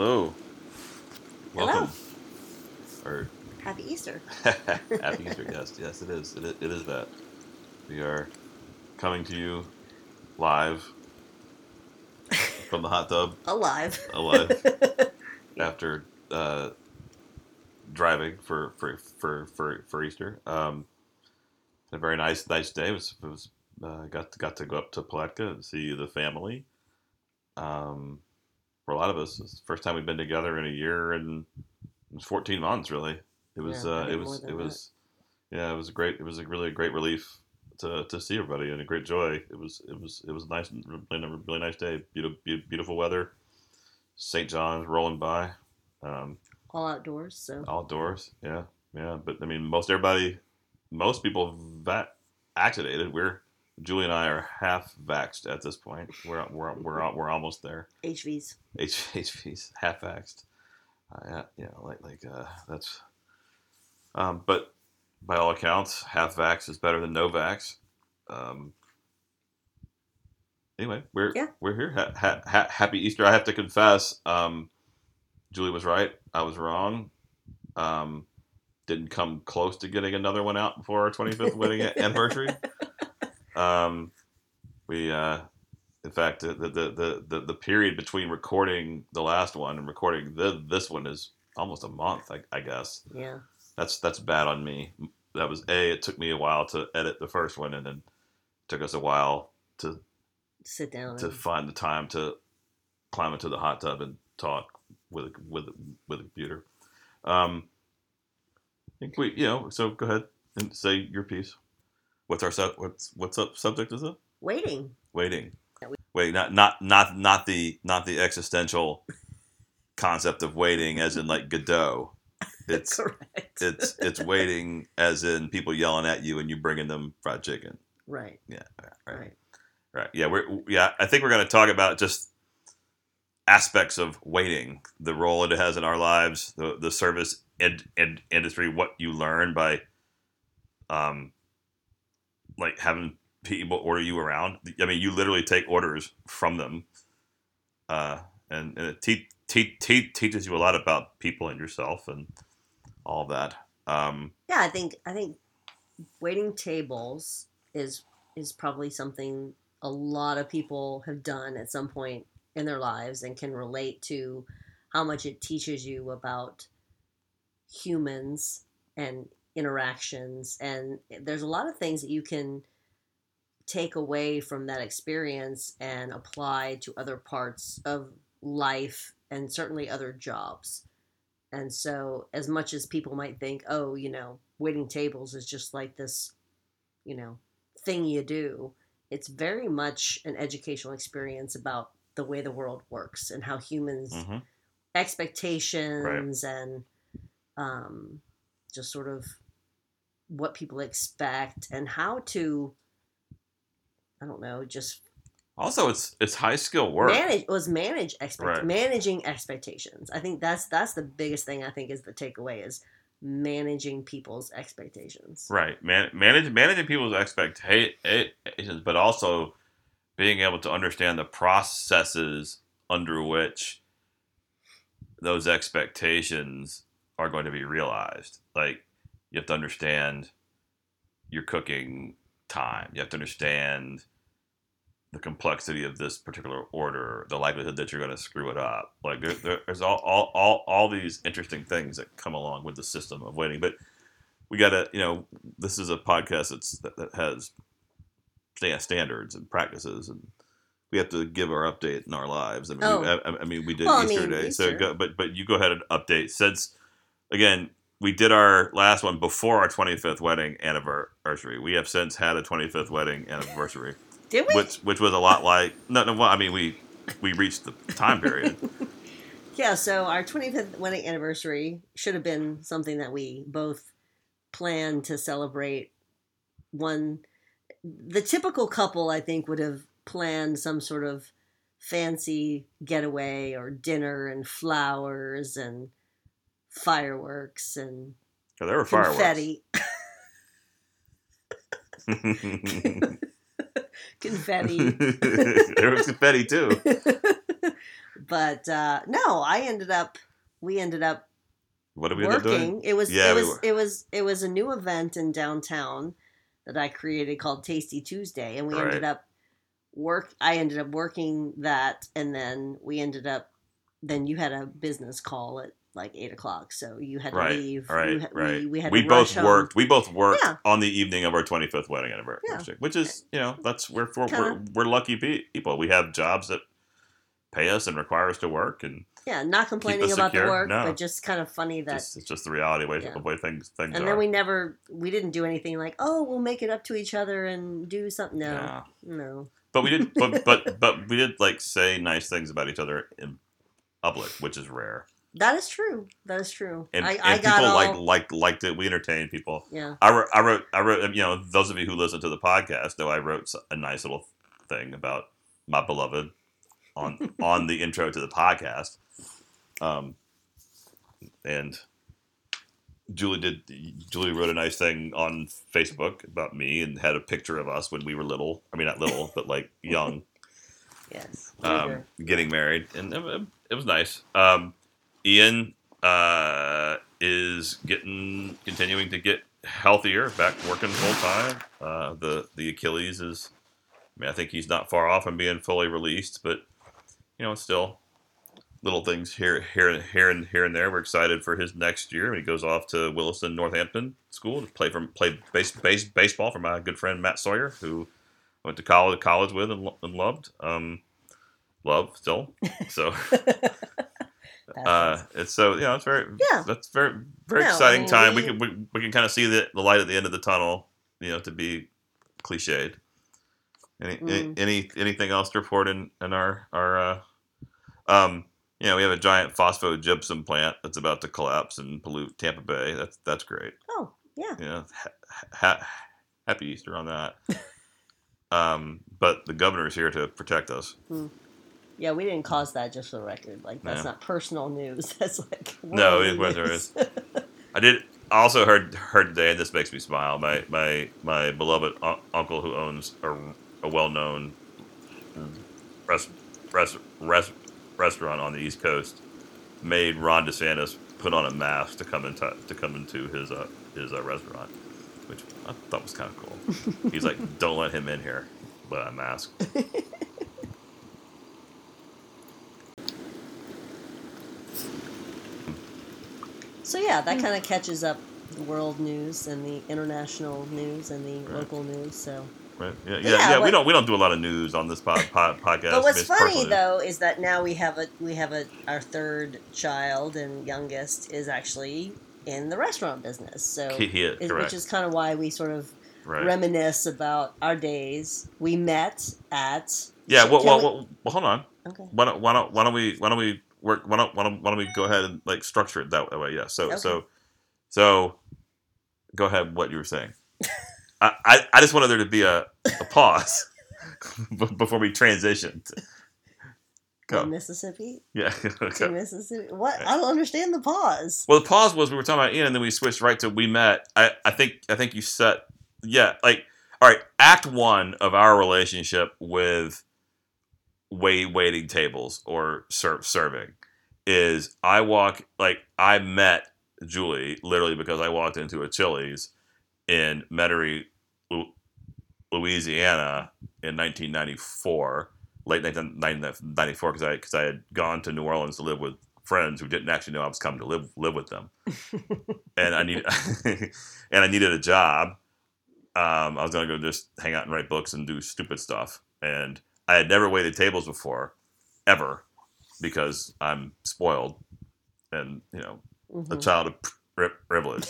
Hello. Welcome. Hello. Or Happy Easter. happy Easter. Yes, yes, it is. It, it is that. We are coming to you live from the hot tub Alive. alive after uh, driving for for for for, for Easter. Um, a very nice nice day. It was it was uh, got to, got to go up to Palatka and see the family. Um, for a lot of us, it's the first time we've been together in a year and it was 14 months. Really, it was Yeah, uh, it was it that. was yeah, it was a great it was a really a great relief to, to see everybody and a great joy. It was it was it was nice, really, really nice day. Beautiful beautiful weather. St. John's rolling by. Um, All outdoors. So outdoors. Yeah, yeah. But I mean, most everybody, most people that vaccinated. We're Julie and I are half vaxxed at this point. We're we're we're al- we're almost there. HVs. H HV's half vaxxed. Uh, yeah, you know, like like uh, that's. Um, but by all accounts, half vax is better than no vax. Um, anyway, we're Yeah. we're here. Ha- ha- ha- happy Easter! I have to confess, um, Julie was right. I was wrong. Um, didn't come close to getting another one out before our 25th wedding anniversary. Um, we, uh, in fact, the, the, the, the, the period between recording the last one and recording the, this one is almost a month, I, I guess. Yeah. That's that's bad on me. That was a. It took me a while to edit the first one, and then took us a while to Sit down. to find the time to climb into the hot tub and talk with with with a computer. Um, I think we, you know, so go ahead and say your piece. What's our sub? What's what's up? Subject is it? Waiting. Waiting. Wait, not not not not the not the existential concept of waiting, as in like Godot. It's Correct. it's it's waiting, as in people yelling at you and you bringing them fried chicken. right. Yeah, right. Right. Right. Yeah. We're yeah. I think we're going to talk about just aspects of waiting, the role it has in our lives, the the service ed, ed, industry, what you learn by, um, like having people order you around. I mean, you literally take orders from them, uh, and, and it te- te- te- teaches you a lot about people and yourself and all that. Um, Yeah, I think I think waiting tables is is probably something a lot of people have done at some point in their lives and can relate to how much it teaches you about humans and interactions and there's a lot of things that you can take away from that experience and apply to other parts of life and certainly other jobs. And so, as much as people might think, oh, you know, waiting tables is just like this, you know, thing you do, it's very much an educational experience about the way the world works and how humans' mhm. expectations and um, just sort of what people expect and how to, I don't know, just Also, it's it's high skill work. manage was manage expect Right. managing expectations. I think that's that's the biggest thing I think is the takeaway is managing people's expectations. Right, man, manage, managing people's expectations, but also being able to understand the processes under which those expectations are going to be realized. Like you have to understand your cooking time. You have to understand the complexity of this particular order, the likelihood that you're going to screw it up. Like there, there- there's all, all, all, all these interesting things that come along with the system of waiting. But we got to, you know, this is a podcast that's, that, that has standards and practices, and we have to give our update in our lives. I mean, we, Oh. I, I mean, we did Well, I mean, Day, so go, but but you go ahead and update since again we did our last one before our 25th wedding anniversary. We have since had a 25th wedding anniversary, Did we? which which was a lot like no no. Well, I mean we we reached the time period. yeah, so our 25th wedding anniversary should have been something that we both planned to celebrate one the typical couple I think would have planned some sort of fancy getaway or dinner and flowers and fireworks and Oh, there were fireworks. confetti confetti there was confetti too. but uh, no, I ended up. We ended up What did we end up doing? It was Yeah, it we was were. it was it was a new event in downtown that I created called Tasty Tuesday, and we Right. ended up work. I ended up working that, and then we ended up. Then you had a business call at like eight o'clock, so you had to Right, leave. Right, right. We, we had we both rush home. worked. We both worked Yeah. on the evening of our 25th wedding anniversary, which is you know that's we're we're, we're, we're lucky people. We have jobs that pay us and require us to work, and Yeah, not complaining about secure? the work, No. but just kind of funny that. just, it's just the reality way Yeah. of way things things and are. then we never, we didn't do anything like, oh, we'll make it up to each other and do something. No, Yeah. no. But we did, but but but we did like say nice things about each other in public, which is rare. That is true. That is true. And, I, and I got people all, like liked liked it. We entertained people. yeah. I wrote, I wrote, I wrote. You know, those of you who listen to the podcast though I wrote a nice little thing about my beloved on on the intro to the podcast. Um, and Julie did. Julie wrote a nice thing on Facebook about me and had a picture of us when we were little. I mean, not little, but like young, Yes. um, getting married, and it, it was nice. Um, Ian uh, is getting continuing to get healthier, back working full time. Uh, the the Achilles is, I mean, I think he's not far off from being fully released, but you know, still little things here, here, here, and here and there. We're excited for his next year he goes off to Williston Northampton School to play from play base, base, baseball for my good friend Matt Sawyer, who I went to college college with and, and loved. Um, love still. So uh, it's so you know it's very Yeah. that's very very No, I exciting mean, time. We, we- can we, we can kind of see the, the light at the end of the tunnel. You know, to be cliched. Any Mm. any anything else to report in in our our uh, um you know we have a giant phosphogypsum plant that's about to collapse and pollute Tampa Bay. That's that's great. oh, yeah. Yeah, ha- ha- happy Easter on that. um, but the governor is here to protect us. Yeah, we didn't cause that just for the record. Like, that's No. not personal news. That's like. No, it there news. I did also heard heard today, and this makes me smile. My my my beloved un- uncle who owns a, a well known rest, rest, rest, restaurant on the East Coast made Ron DeSantis put on a mask to come into to come into his uh, his uh, restaurant, which I thought was kind of cool. He's like, "Don't let him in here without a mask." So, yeah, Hmm. that kind of catches up the world news and the international news and the Right. local news. So. Right? Yeah, yeah, Yeah, yeah. we don't we don't do a lot of news on this pod, pod, podcast. But what's funny personal though is that now we have a we have a our third child and youngest is actually in the restaurant business. So He- he is, is- correct. which is kind of why we sort of right? reminisce about our days. We met at Yeah, well, Can well, we- well, well, hold on. okay. Why don't, why don't, why don't we, why don't we work, why don't, why don't, why don't we go ahead and like structure it that way? Yeah. So, Okay. so, so, go ahead. What you were saying. I, I, I just wanted there to be a, a pause before we transitioned. Go. Mississippi Yeah. to okay. Mississippi. What? I don't understand the pause. Well, the pause was we were talking about Ian, and then we switched right to we met. I, I think, I think you set, yeah, like, all right. Act one of our relationship with wait waiting tables or serve serving is I walk like I met Julie literally because I walked into a Chili's in Metairie, Louisiana in 1994, late 1994 because I because I had gone to New Orleans to live with friends who didn't actually know I was coming to live live with them, and I need and I needed a job. Um, I was gonna go just hang out and write books and do stupid stuff, and I had never waited tables before, ever, because I'm spoiled, and you know a Mhm. child of pri- privilege.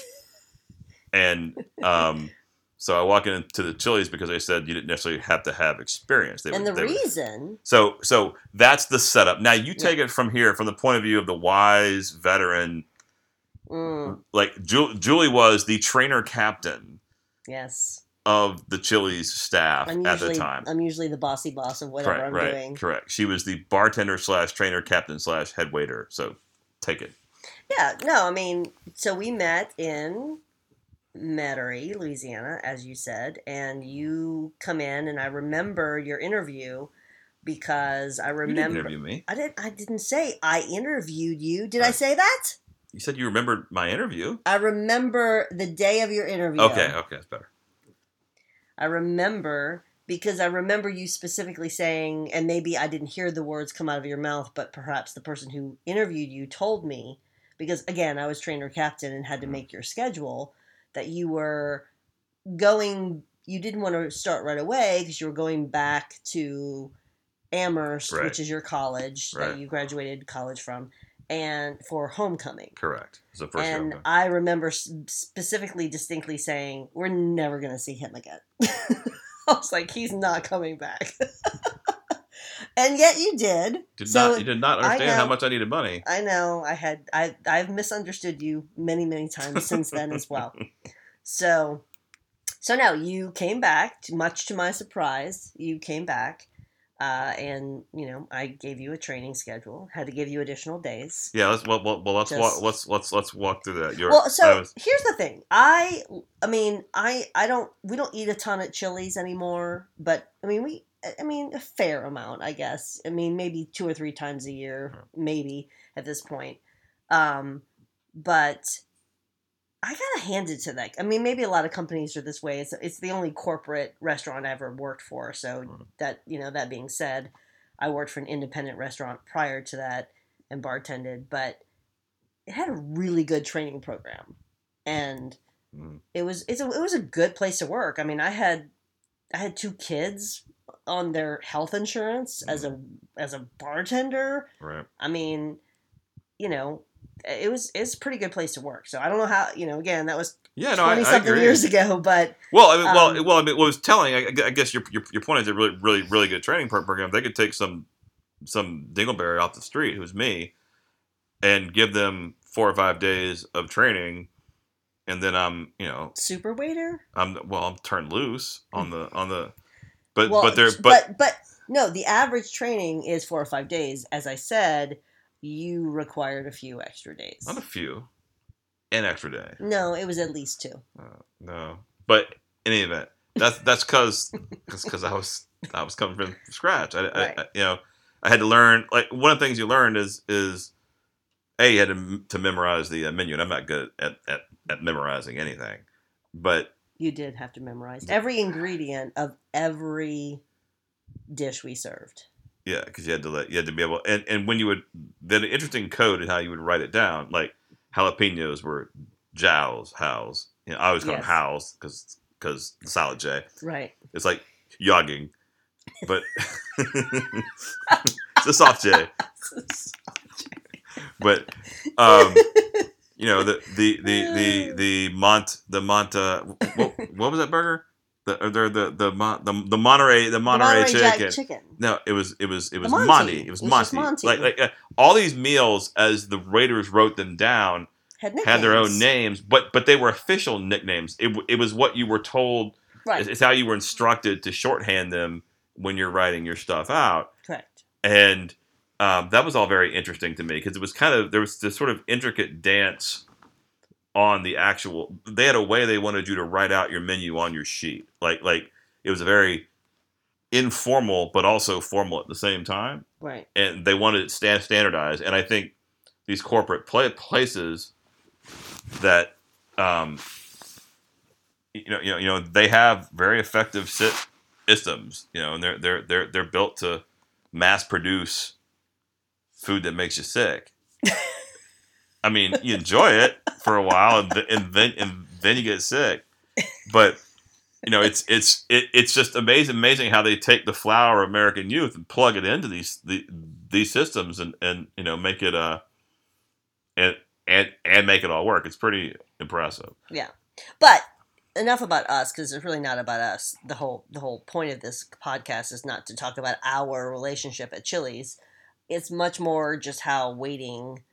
and um, so I walk into the Chili's because they said you didn't necessarily have to have experience. They And were- the reason, so so that's the setup. Now you take it from here, from the point of view of the wise veteran. mm, Like Ju- Julie was the trainer captain yes, of the Chili's staff I'm at the time. I'm usually the bossy boss of whatever Correct, I'm right, doing. correct. She was the bartender slash trainer captain slash head waiter. So take it. Yeah, no, I mean, so we met in Metairie, Louisiana, as you said, and you come in, and I remember your interview because I remember. interview me. I didn't. I didn't say I interviewed you. Did I Uh, say that? You said you remembered my interview. I remember the day of your interview. Okay, okay, that's better. I remember because I remember you specifically saying, and maybe I didn't hear the words come out of your mouth, but perhaps the person who interviewed you told me, because again, I was trainer captain and had to Mhm. make your schedule, that you were going, you didn't want to start right away because you were going back to Amherst, Right. which is your college Right. that you graduated college from, and for homecoming. Correct. It's the first. And okay. I remember specifically, distinctly saying, "We're never going to see him again." I was like, "He's not coming back," and yet you did. Did so not you did not understand how much I needed money. I know I had I I've misunderstood you many many times since then as well. So, so now you came back. To, much to my surprise, you came back, uh, and you know I gave you a training schedule. Had to give you additional days. Yeah, let's well, well, well let's Just- walk, let's let's let's walk through that. You're, well so was, here's the thing i i mean i i don't we don't eat a ton at chili's anymore but i mean we i mean a fair amount i guess i mean maybe two or three times a year maybe at this point um but i gotta hand it to that i mean maybe a lot of companies are this way it's, it's the only corporate restaurant i ever worked for so Mhm. that you know that being said i worked for an independent restaurant prior to that and bartended but it had a really good training program and mm, it was it's a, it was a good place to work i mean i had i had two kids on their health insurance as a as a bartender right. i mean you know it was it's a pretty good place to work so i don't know how you know again that was Yeah, no, 20 I something agree. years ago but Well, I mean, well, Um, well, I mean, what was telling, I, I guess your, your your point is a really, really, really good training program. They could take some some dingleberry off the street, who's me, and give them four or five days of training, and then I'm, you know, super waiter I'm well, I'm turned loose on the on the, but well but they're but but, but no the average training is four or five days as i said you required a few extra days not a few, an extra day. no it was at least two Uh, no, but in any event, that's that's because because I was I was coming from scratch. I, I, Right. I you know I had to learn like one of the things you learned is is a you had to, to memorize the uh, menu, and I'm not good at, at at memorizing anything, but You did have to memorize every ingredient of every dish we served. Yeah, because you had to let you had to be able and and when you would then an interesting code in how you would write it down like jalapenos were jows howls. you know I always call them howls because because solid J Right. It's like yogging, but it's a soft J. But um, you know the the the the the Mont the Monta what, what was that burger? The or the the the the, the Monterey the Monterey, Jack chicken. chicken. No, it was it was it was Monty. Monty. It was It was Monty. Monty. Like like uh, all these meals, as the waiters wrote them down, Had, had their own names, but but they were official nicknames. It it was what you were told Right. it's, it's how you were instructed to shorthand them when you're writing your stuff out, Correct. and um, that was all very interesting to me because it was kind of there was this sort of intricate dance on the actual. They had a way they wanted you to write out your menu on your sheet, like like it was a very informal but also formal at the same time, Right. and they wanted it stand, standardized. And I think these corporate pla places that um, you know, you know, you know, they have very effective sit systems, you know, and they're they're they're they're built to mass produce food that makes you sick. I mean, you enjoy it for a while, and, th- and then and then you get sick. But you know, it's it's it, it's just amazing, amazing how they take the flower of American youth and plug it into these the, these systems and and you know make it uh and and and make it all work. It's pretty impressive. Yeah, but enough about us because it's really not about us. The whole the whole point of this podcast is not to talk about our relationship at Chili's. It's much more just how waiting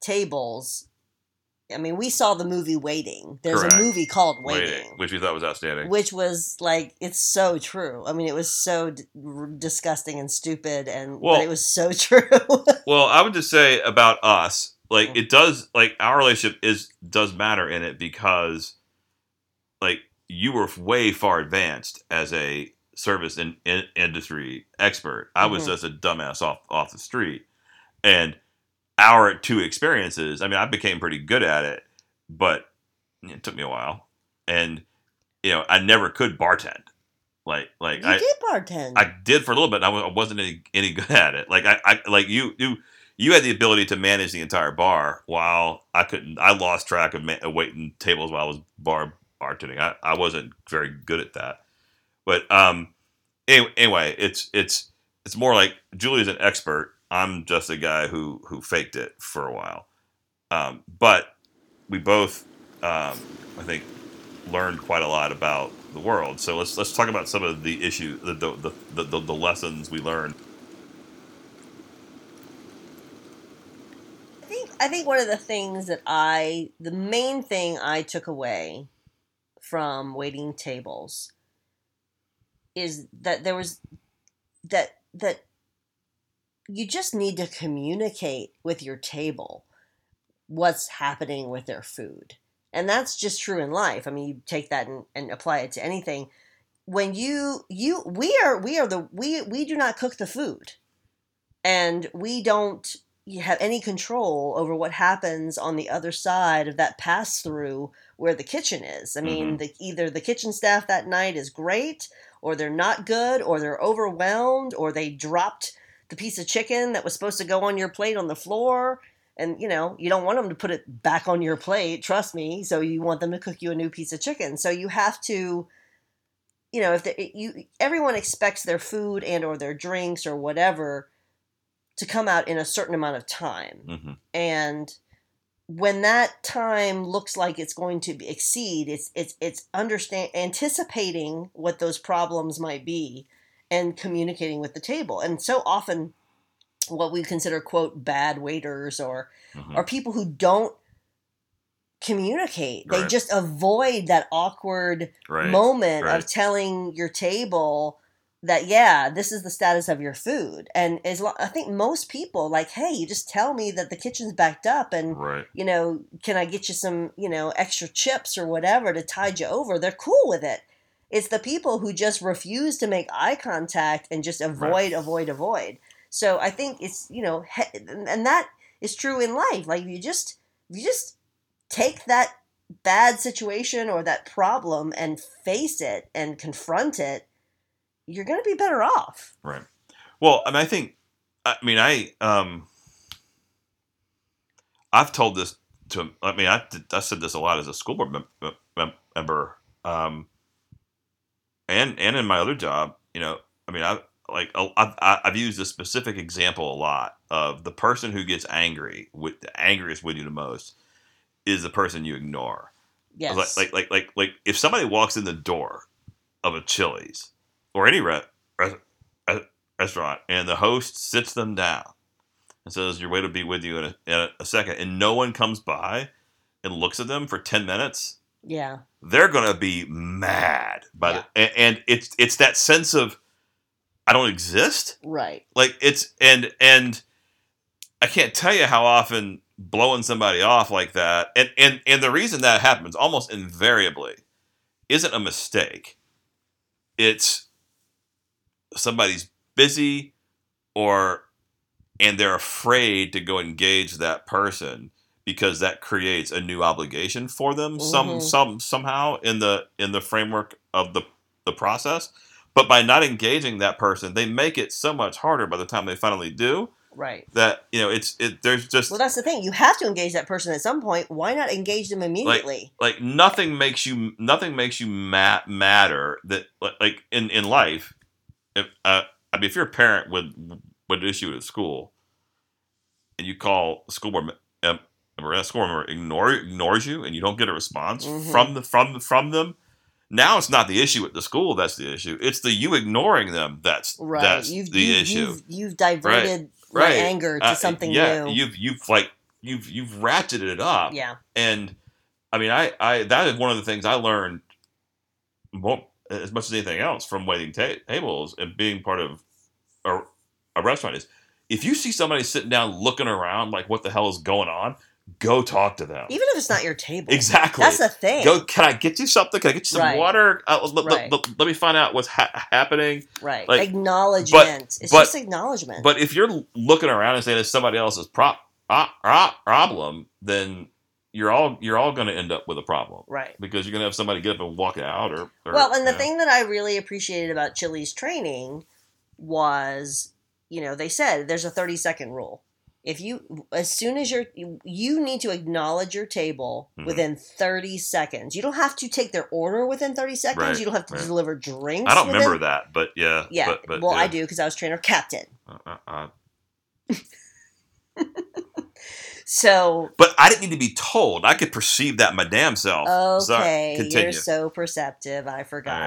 tables. I mean, we saw the movie Waiting. There's Correct. a movie called Waiting. Waiting, which we thought was outstanding. which was like it's so true. I mean, it was so d- r- disgusting and stupid, and Well- but it was so true. Well, I would just say about us, like Mm. it does, like our relationship is does matter in it because, like you were way far advanced as a service in, in industry expert. I was Mhm. just a dumbass off off the street, and our two experiences. I mean, I became pretty good at it, but it took me a while, and you know, I never could bartend. Like, like you I, did bartend. I did for a little bit. And I wasn't any, any good at it. Like I, I like you you you had the ability to manage the entire bar while I couldn't. I lost track of ma- waiting tables while I was bar bartending. I, I wasn't very good at that. But um, anyway, anyway, it's it's it's more like Julie's an expert. I'm just a guy who who faked it for a while. Um, but we both, um, I think, learned quite a lot about the world. So let's let's talk about some of the issues, the the, the, the, the lessons we learned. I think I think one of the things that I the main thing I took away from waiting tables is that there was that that you just need to communicate with your table what's happening with their food. And that's just true in life. I mean, you take that and, and apply it to anything. When you you we are we are the we we do not cook the food. And we don't have any control over what happens on the other side of that pass through where the kitchen is. I mean, mm-hmm. the, either the kitchen staff that night is great, or they're not good, or they're overwhelmed, or they dropped the piece of chicken that was supposed to go on your plate on the floor. And you know, you don't want them to put it back on your plate, trust me. So you want them to cook you a new piece of chicken. So you have to you know, if the, you everyone expects their food and or their drinks or whatever to come out in a certain amount of time hmm and when that time looks like it's going to exceed it's it's it's understand anticipating what those problems might be and communicating with the table and so often what we consider quote bad waiters or hmm are people who don't communicate they just avoid that awkward Right. moment right. of telling your table that yeah this is the status of your food and as i think most people like hey you just tell me that the kitchen's backed up and right. you know can i get you some you know extra chips or whatever to tide you over they're cool with it it's the people who just refuse to make eye contact and just avoid avoid avoid. So i think it's you know he- and that is true in life. Like you just you just take that bad situation or that problem and face it and confront it you're going to be better off. Right. Well, I mean, I think, I mean, I, um, I've told this to, I mean, I, I said this a lot as a school board mem- mem- member, um, and, and in my other job, you know, I mean, I, like, I've, I've I've used a specific example a lot of the person who gets angry with the angriest with you the most is the person you ignore. yes Like, like, like, like, like, if somebody walks in the door of a Chili's or any re- re- restaurant and the host sits them down and says, "Your waiter will be with you in a, in a, a second, and no one comes by and looks at them for ten minutes, yeah they're gonna be mad. By Yeah. the, and, and it's it's that sense of I don't exist right like it's and and I can't tell you how often blowing somebody off like that and and and the reason that happens almost invariably isn't a mistake. It's somebody's busy or and they're afraid to go engage that person because that creates a new obligation for them some Mhm. some somehow in the in the framework of the the process but by not engaging that person they make it so much harder by the time they finally do right that you know it's it there's just Well, that's the thing. You have to engage that person at some point. Why not engage them immediately? like nothing makes you nothing makes you ma- matter that like- like in in life if uh, I mean if you're a parent with with an issue at school and you call the school board um, member that school member ignore ignores you and you don't get a response Mhm. from the from from them now it's not the issue at the school that's the issue it's the you ignoring them that's right. that's you've, the you've, issue You've, you've diverted my Right. anger to Uh, something yeah new. you've you've like you've you've ratcheted it up yeah. and I mean, I, I that is one of the things I learned more as much as anything else from waiting ta- tables and being part of a, a restaurant is if you see somebody sitting down looking around like what the hell is going on, go talk to them. Even if it's not your table. Exactly. That's the thing. Go. Can I get you something? Can I get you some Right. water? Uh, l- l- Right. l- let me find out what's ha- happening. right. like, acknowledgement. it's but- just acknowledgement. But if you're looking around and saying it's somebody else's prop, uh, uh, problem, then you're all you're all going to end up with a problem right. because you're going to have somebody get up and walk out. Or, or Well, and the thing that I really appreciated about Chili's training was, you know, they said there's a 30 second rule. If you, as soon as you're, you, you need to acknowledge your table Mhm. within 30 seconds. You don't have to take their order within 30 seconds. Right, You don't have to right. deliver drinks. I don't within- remember that, but yeah. Yeah. But, but, well, yeah. I do because I was trainer captain. Uh, uh, uh. So, But I didn't need to be told. I could perceive that my damn self. Okay, you're so perceptive. I forgot.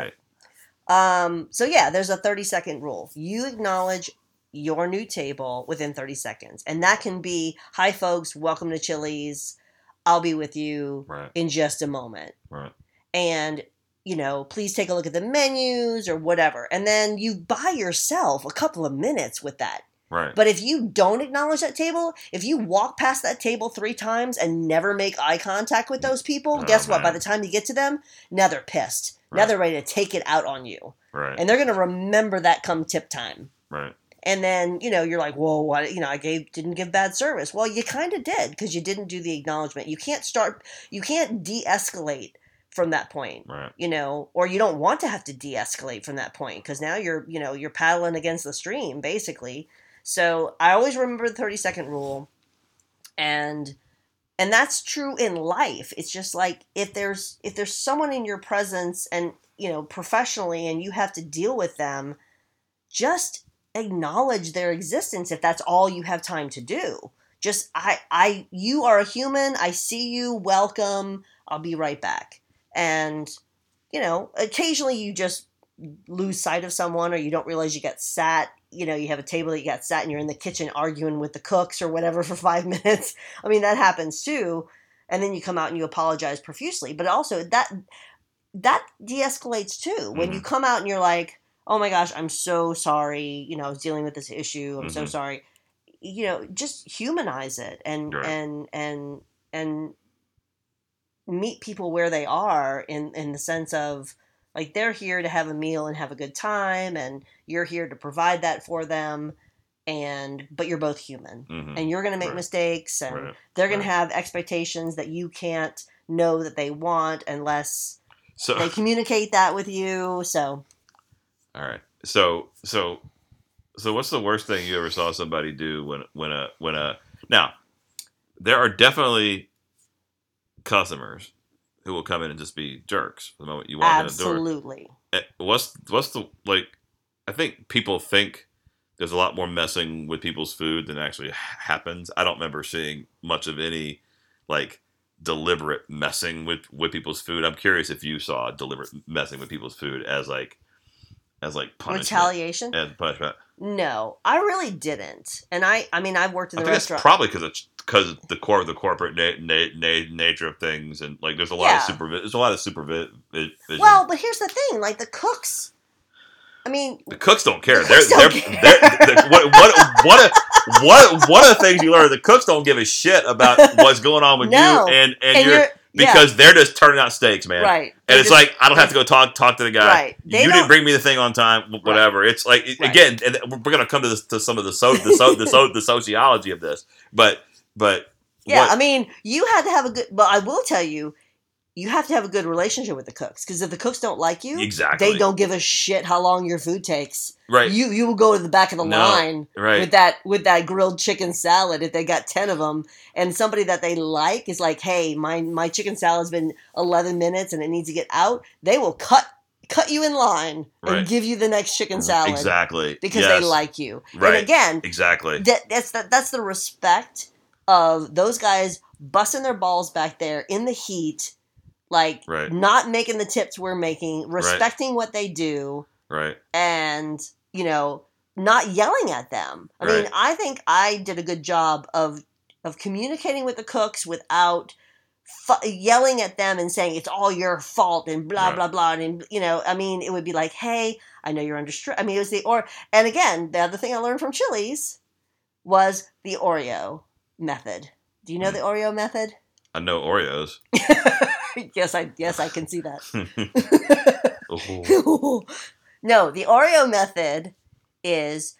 right. Um, so yeah, there's a 30 second rule. You acknowledge your new table within 30 seconds. And that can be, hi folks, welcome to Chili's. I'll be with you Right. in just a moment. Right. And, you know, please take a look at the menus or whatever. And then you buy yourself a couple of minutes with that. Right. But if you don't acknowledge that table, if you walk past that table three times and never make eye contact with mm. those people, Oh, guess what? By the time you get to them, now they're pissed. Now they're ready to take it out on you right. and they're going to remember that come tip time right. And then you know you're like whoa what you know i gave didn't give bad service. Well you kind of did because you didn't do the acknowledgement. You can't start you can't de-escalate from that point Right. you know or you don't want to have to de-escalate from that point because now you're you know you're paddling against the stream basically. So i always remember the 30 second rule and and that's true in life. It's just like if there's if there's someone in your presence and you know professionally and you have to deal with them just acknowledge their existence if that's all you have time to do. Just i i you are a human. I see you. Welcome. I'll be right back. And you know occasionally you just lose sight of someone or you don't realize you got sat you know you have a table that you got sat and you're in the kitchen arguing with the cooks or whatever for five minutes. I mean that happens too. And then you come out and you apologize profusely. But also that that de-escalates too. When you mm-hmm. come out and you're like oh my gosh i'm so sorry you know i was dealing with this issue i'm so Mhm. sorry you know just humanize it and Right. and and and meet people where they are in in the sense of like they're here to have a meal and have a good time and you're here to provide that for them and but you're both human hmm and you're going to make Right. mistakes and Right. they're going Right. to have expectations that you can't know that they want unless So they communicate that with you so all right. So so so what's the worst thing you ever saw somebody do when when a when a now there are definitely customers who will come in and just be jerks the moment you walk in the door. absolutely Eh, What's what's the like? I think people think there's a lot more messing with people's food than actually happens. I don't remember seeing much of any like deliberate messing with with people's food. I'm curious if you saw deliberate messing with people's food as like as like punishment. retaliation As punishment. no i really didn't and i i mean i've worked in I the think it's restaurant probably because it's because the core of the corporate na- na- na- nature of things, and like there's a lot Yeah. of supervision. There's a lot of supervision. well but here's the thing like the cooks i mean The cooks don't care. The They're, cooks they're, don't they're, care. they're- what, what, what, a, what, one of the things you learn, the cooks don't give a shit about what's going on with No. you, and, and, and you're, you're yeah, because they're just turning out steaks, man. right And They it's just- like I don't have to go talk talk to the guy. Right. They You didn't bring me the thing on time, wh- whatever. It's like Right. again, and we're gonna come to this to some of the so the so the, so, the sociology of this, but but Yeah, what- I mean, you had to have a good. But I will tell you, you have to have a good relationship with the cooks because if the cooks don't like you, exactly they don't give a shit how long your food takes. right You you will go to the back of the No, line right with that with that grilled chicken salad if they got ten of them, and somebody that they like is like, hey, my my chicken salad's been eleven minutes and it needs to get out. They will cut cut you in line and give you the next chicken mm, salad exactly because Yes. they like you. Right. And again, exactly that that's the, that's the respect of those guys busting their balls back there in the heat like Right. not making the tips we're making respecting what they do right and you know not yelling at them i mean i think i did a good job of of communicating with the cooks without yelling at them and saying it's all your fault and blah Right. blah blah and you know i mean it would be like hey i know you're under stress i mean it was the or and again the other thing i learned from chili's was the oreo method Do you know hmm. the Oreo method? I know Oreos. yes, I yes I can see that. No, the Oreo method is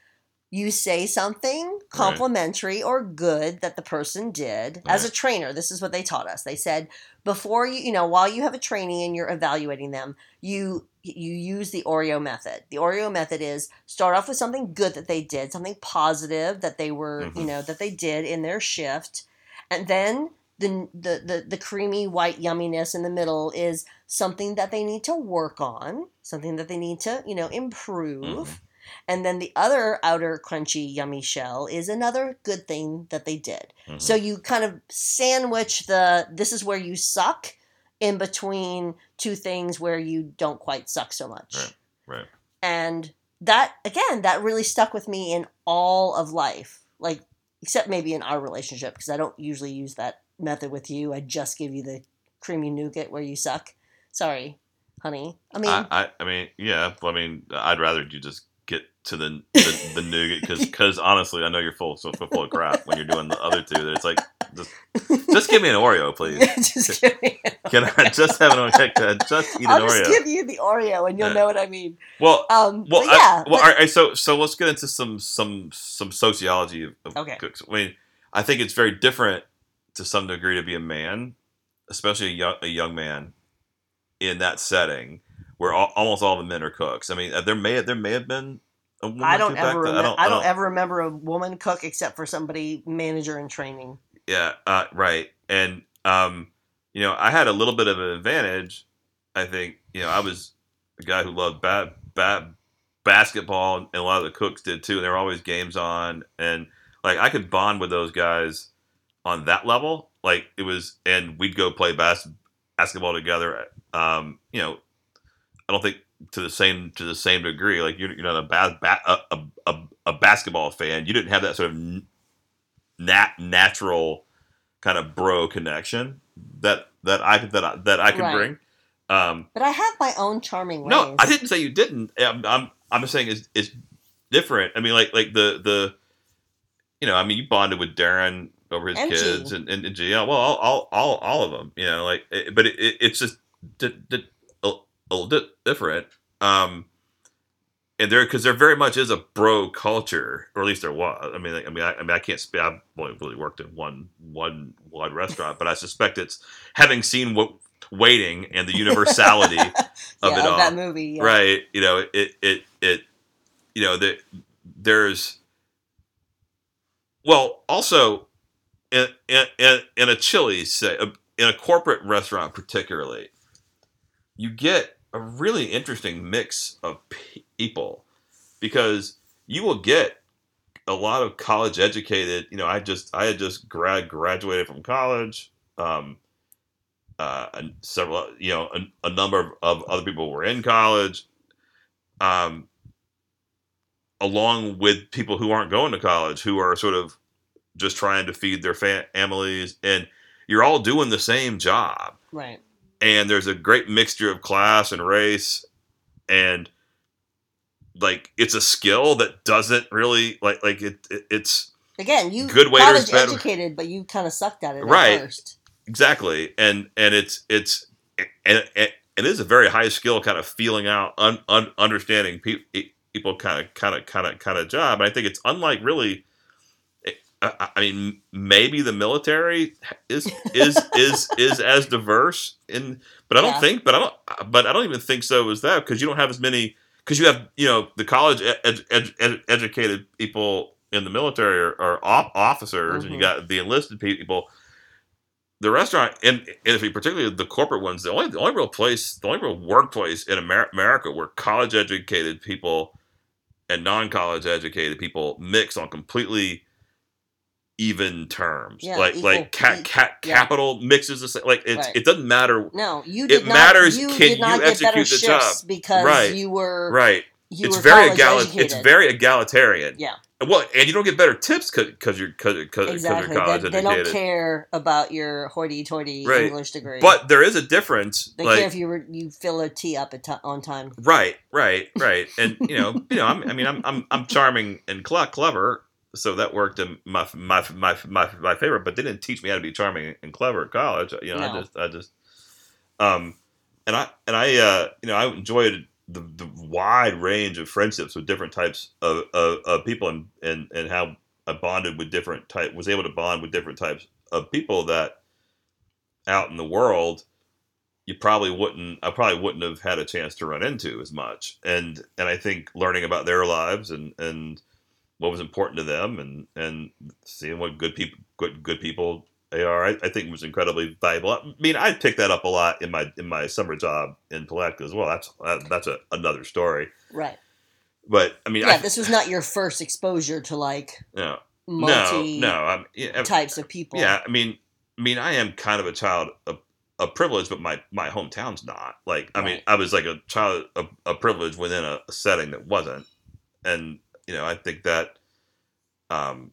you say something complimentary or good that the person did as a trainer. This is what they taught us. They said before you, you know, while you have a trainee and you're evaluating them, you you use the Oreo method. The Oreo method is start off with something good that they did, something positive that they were, you Mhm. know, that they did in their shift, and then the, the the the creamy white yumminess in the middle is something that they need to work on, something that they need to, you know, improve. Mhm. And then the other outer crunchy yummy shell is another good thing that they did. Mhm. So you kind of sandwich the this is where you suck in between two things where you don't quite suck so much. Right, right. And that again, that really stuck with me in all of life. Like except maybe in our relationship because I don't usually use that method with you. I just give you the creamy nougat where you suck. Sorry, honey. I mean, I, I, I mean, yeah. I mean, I'd rather you just get to the the, the nougat because because honestly, I know you're full so full of crap when you're doing the other two. That it's like just just give me an Oreo, please. just give me. Can I just have an Oreo? Just eat an I'll Oreo. just give you the Oreo, and you'll Yeah. know what I mean. well, Um, well, yeah, I, well, all right, so so let's get into some some some sociology of, of Okay. cooks. I mean, I think it's very different to some degree to be a man, especially a young a young man, in that setting where all, almost all the men are cooks. I mean, uh, there may there may have been a woman I don't cook back ever. then. Remem- I don't, ever remember a woman cook except for somebody manager in training. Yeah, uh, right. And um, you know, I had a little bit of an advantage. I think you know I was a guy who loved bad bad basketball, and a lot of the cooks did too. And there were always games on, and like I could bond with those guys on that level. Like it was, and we'd go play bas- basketball together. Um, you know, I don't think to the same to the same degree. Like you're, you're not a, ba- ba- a, a, a, basketball fan. You didn't have that sort of nat- natural kind of bro connection that that I that I, that I could Right. bring. Um, But I have my own charming ways. no, I didn't say you didn't. I'm I'm, I'm just saying it's, it's different. I mean, like like the the you know, I mean, you bonded with Darren over his And G. kids and and, and G. Yeah, well, all, all all all of them. You know, like, it, but it, it, it's just di- di- a, little bit different. Um, and there because there very much is a bro culture, or at least there was. I mean, like, I mean, I, I mean, I can't. I've only really worked in one one one restaurant, but I suspect it's having seen what waiting and the universality of yeah, it all that movie. Yeah. right you know it it it you know that there's well also in in in, a Chili's say in a corporate restaurant particularly you get a really interesting mix of people. Because you will get a lot of college educated you know i just i had just grad graduated from college um uh and several you know a, a number of, of other people were in college um along with people who aren't going to college who are sort of just trying to feed their families and you're all doing the same job Right. and there's a great mixture of class and race and like it's a skill that doesn't really like like it, it it's Again, you Good waiters, college educated, but you kind of sucked at it Right. at first. exactly and and it's it's and, and it is a very high skill kind of feeling out un, un, understanding pe- people kind of kind of kind of kind of job and i think it's unlike really I, I mean maybe the military is is is is as diverse in but i don't Yeah. think but i don't but i don't even think so as that because you don't have as many because you have you know the college ed, ed, ed, educated people in the military are, are op- officers and you Mhm. got the enlisted people the restaurant and, and if you particularly the corporate ones the only the only real place the only real workplace in Amer- america where college educated people and non-college educated people mix on completely even terms Yeah, like equal- like ca- ca- yeah. capital mixes the same like it's, Right. it doesn't matter No, you It did not. It matters, You can not you execute the job? because Right. you were right you it's were very college egal- educated. it's very egalitarian yeah, well and you don't get better tips because you're because exactly. you're college They, they don't care about your hoity-toity Right. English degree, but there is a difference they like care if you were, you fill a tea up at ti on time. Right, right, right. And you know, you know, I'm, I mean, I'm, I'm, I'm charming and cle- clever, so that worked in my my my my, my favor. But they didn't teach me how to be charming and clever at college. You know, I just I just um, and I and I uh, you know I enjoyed the, the wide range of friendships with different types of, of, of people and, and and how I bonded with different type was able to bond with different types of people that out in the world you probably wouldn't I probably wouldn't have had a chance to run into as much and and I think learning about their lives and and what was important to them and and seeing what good people good good people they are I, I think was incredibly valuable I mean I picked that up a lot in my in my summer job in Palatka as well that's that, that's a, another story Right. but I mean Yeah, I, this was not your first exposure to like no multi no no I'm, yeah, types of people. Yeah, I mean, I mean, I am kind of a child of, of privilege, but my my hometown's not. Like, I mean, I was like a child of, of privilege within a, a setting that wasn't, and you know, I think that, um,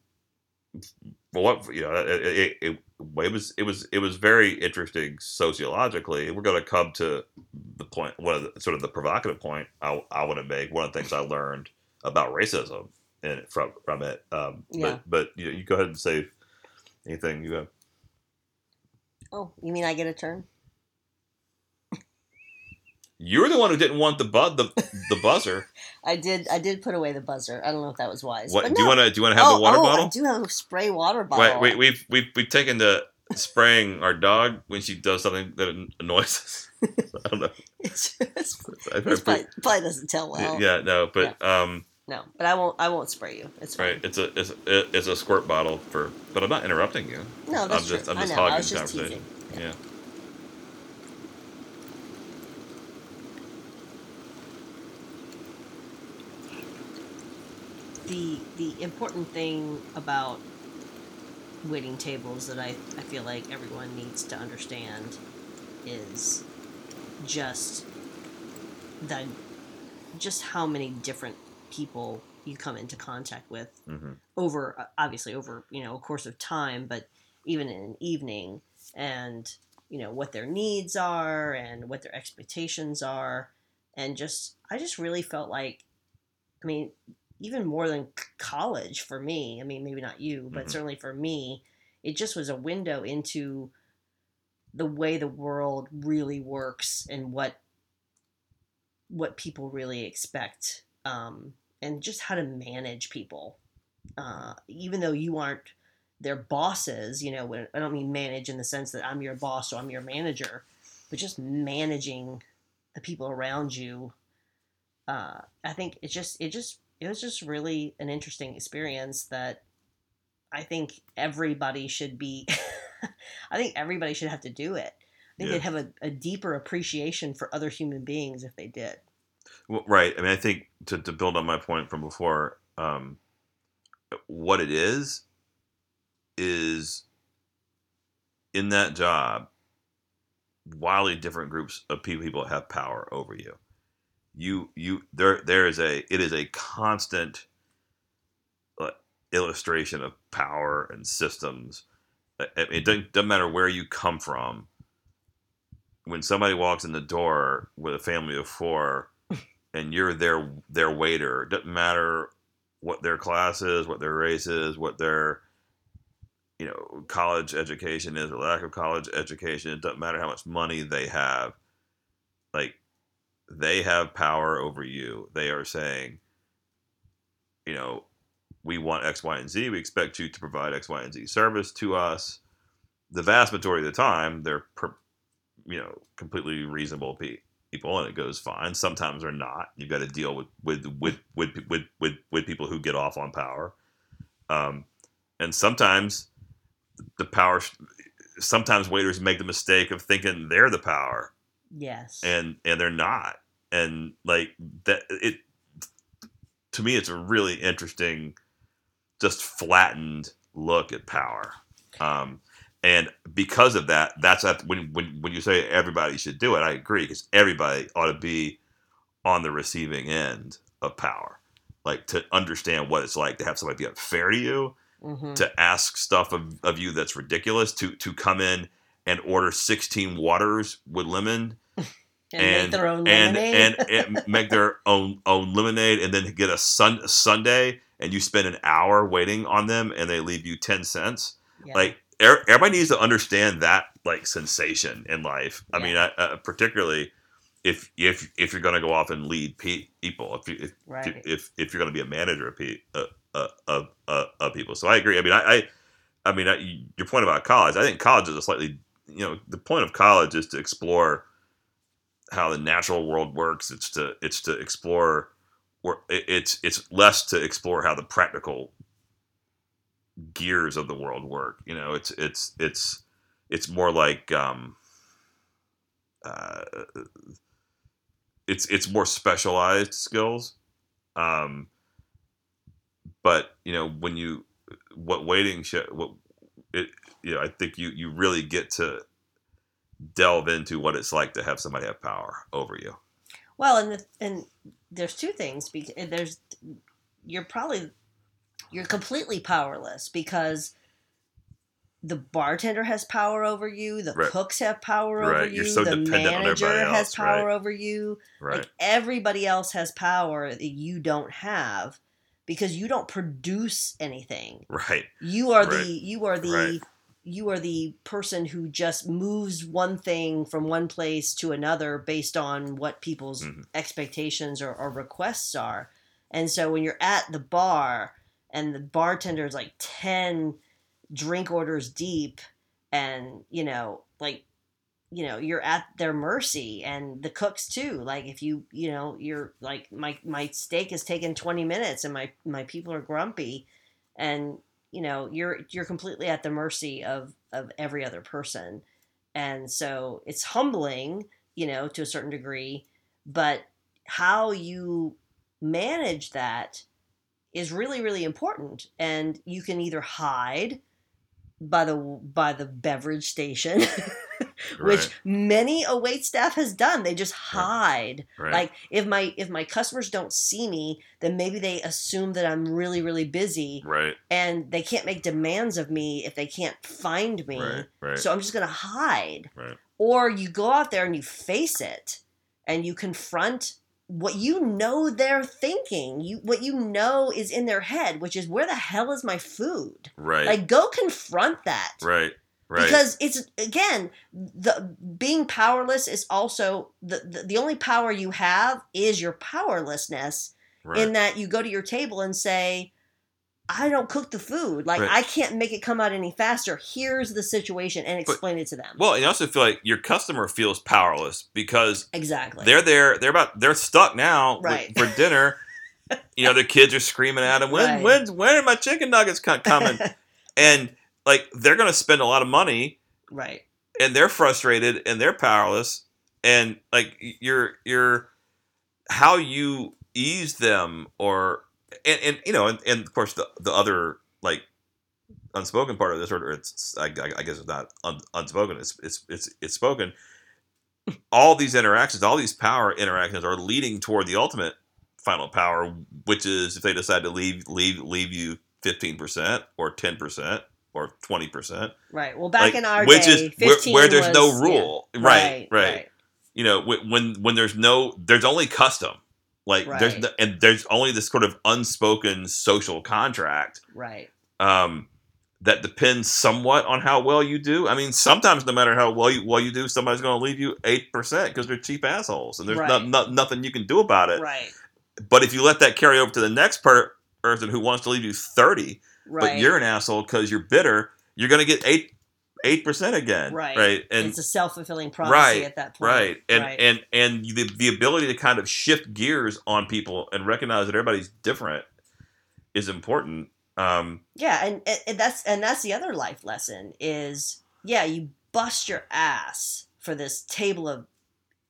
well, what you know, it, it, it, it was it was it was very interesting sociologically. We're going to come to the point, one of the sort of the provocative point I, I want to make. One of the things I learned about racism and from from it. Um, Yeah. But but you, know, you go ahead and say anything you have. Oh, you mean I get a turn? You're the one who didn't want the bud the the buzzer. I did. I did put away the buzzer. I don't know if that was wise. what but do you want to do? You want to have oh, the water oh, bottle? I do have a spray water bottle. Wait, wait, we've we've we've taken to spraying our dog when she does something that annoys us. I don't know. It's just, it's probably, probably doesn't tell well. yeah, no, but um, No, but I won't. I won't spray you. It's fine. right, it's a it's a, it's a squirt bottle for, but I'm not interrupting you. No, that's I'm true. I'm I just know. I was just conversation. teasing. Yeah. The the important thing about waiting tables that I, I feel like everyone needs to understand is just the just how many different people you come into contact with hmm over obviously over you know a course of time but even in an evening and you know what their needs are and what their expectations are. And just i just really felt like i mean even more than college for me i mean maybe not you but Mhm. certainly for me it just was a window into the way the world really works and what what people really expect um, and just how to manage people uh, even though you aren't their bosses you know i don't mean manage in the sense that i'm your boss or i'm your manager but just managing the people around you uh, i think it just it just it was just really an interesting experience that i think everybody should be i think everybody should have to do it i think Yeah. they'd have a, a deeper appreciation for other human beings if they did Well, right. I mean, I think to, to build on my point from before, um, what it is is in that job, wildly different groups of people, people have power over you. You, you, there, there is a, it is a constant uh, illustration of power and systems. I- I mean, It doesn't, doesn't matter where you come from. When somebody walks in the door with a family of four, and you're their their waiter. It doesn't matter what their class is, what their race is, what their you know college education is or lack of college education. It doesn't matter how much money they have. Like they have power over you. They are saying, you know, we want X, Y, and Z. We expect you to provide X, Y, and Z service to us. The vast majority of the time, they're you know completely reasonable pe- people, and it goes fine. Sometimes they're not. You've got to deal with with with with with with, with people who get off on power, um, and sometimes the power. Sometimes waiters make the mistake of thinking they're the power, yes. and and they're not and like that it to me it's a really interesting just flattened look at power um and because of that that's at when when when you say everybody should do it i agree because everybody ought to be on the receiving end of power like to understand what it's like to have somebody be unfair to you hmm to ask stuff of, of you that's ridiculous to to come in and order 16 waters with lemon and, make their own and, lemonade. and and make their own own lemonade, and then get a sun sundae and you spend an hour waiting on them and they leave you 10 cents Yeah. like er- everybody needs to understand that like sensation in life i mean I, uh, particularly if if if you're going to go off and lead pe- people if you if, right. if if you're going to be a manager of, pe- uh, uh, of, uh, of people so i agree i mean i i, I mean I, your point about college i think college is a slightly you know the point of college is to explore how the natural world works. It's to it's to explore it's it's less to explore how the practical gears of the world work. You know it's it's it's it's more like um uh it's it's more specialized skills. Um but you know when you what waiting sh- what it you know i think you you really get to delve into what it's like to have somebody have power over you Well, and the, and there's two things. Because there's you're probably you're completely powerless because the bartender has power over you, the Right. cooks have power over Right, you, you're so the manager everybody has power right. over you. right Like everybody else has power that you don't have because you don't produce anything. right You are the you are the. You are the person who just moves one thing from one place to another based on what people's Mhm. expectations or, or requests are. And so when you're at the bar and the bartender is like 10 drink orders deep and you know like you know you're at their mercy and the cooks too like if you you know you're like my my steak has taken 20 minutes and my my people are grumpy and you know you're you're completely at the mercy of of every other person. And so it's humbling you know to a certain degree but how you manage that is really really important. And you can either hide by the by the beverage station which right. many a wait staff has done. They just hide. Right. Like if my if my customers don't see me then maybe they assume that i'm really really busy right. and they can't make demands of me if they can't find me. Right. Right. So i'm just going to hide. Right. or you go out there and you face it and you confront what you know they're thinking. You what you know is in their head which is where the hell is my food? Right. Like go confront that. Right right. Because it's again the being powerless is also the, the the only power you have is your powerlessness right. in that you go to your table and say i don't cook the food. Like Right. i can't make it come out any faster. Here's the situation and But- explain it to them. well you also feel like your customer feels powerless because exactly. they're there they're about they're stuck now with- Right. for dinner. You know their kids are screaming at them when Right. when when are my chicken nuggets coming? And like they're going to spend a lot of money right. and they're frustrated and they're powerless. And like you're you're how you ease them or and, and you know and, and of course the the other like unspoken part of this or it's I, I guess it's not un, unspoken it's it's it's it's spoken. All these interactions all these power interactions are leading toward the ultimate final power which is if they decide to leave leave leave you 15% or 10% or 20% right. Well back like, in our which day is where, 15 where there's was- no yeah. rule. Right, right you know when when there's no there's only custom. Like there's Right. no, and there's only this sort of unspoken social contract right. um that depends somewhat on how well you do. I mean, sometimes no matter how well you well you do, somebody's going to leave you eight percent because they're cheap assholes, and there's no, no, nothing you can do about it. right. But if you let that carry over to the next per- person who wants to leave you thirty, right but you're an asshole because you're bitter, you're going to get eight eight percent again, Right. Right, and it's a self-fulfilling prophecy Right, at that point right, and right. and and the the ability to kind of shift gears on people and recognize that everybody's different is important. Um, Yeah, and, and- and that's and that's the other life lesson is yeah, you bust your ass for this table of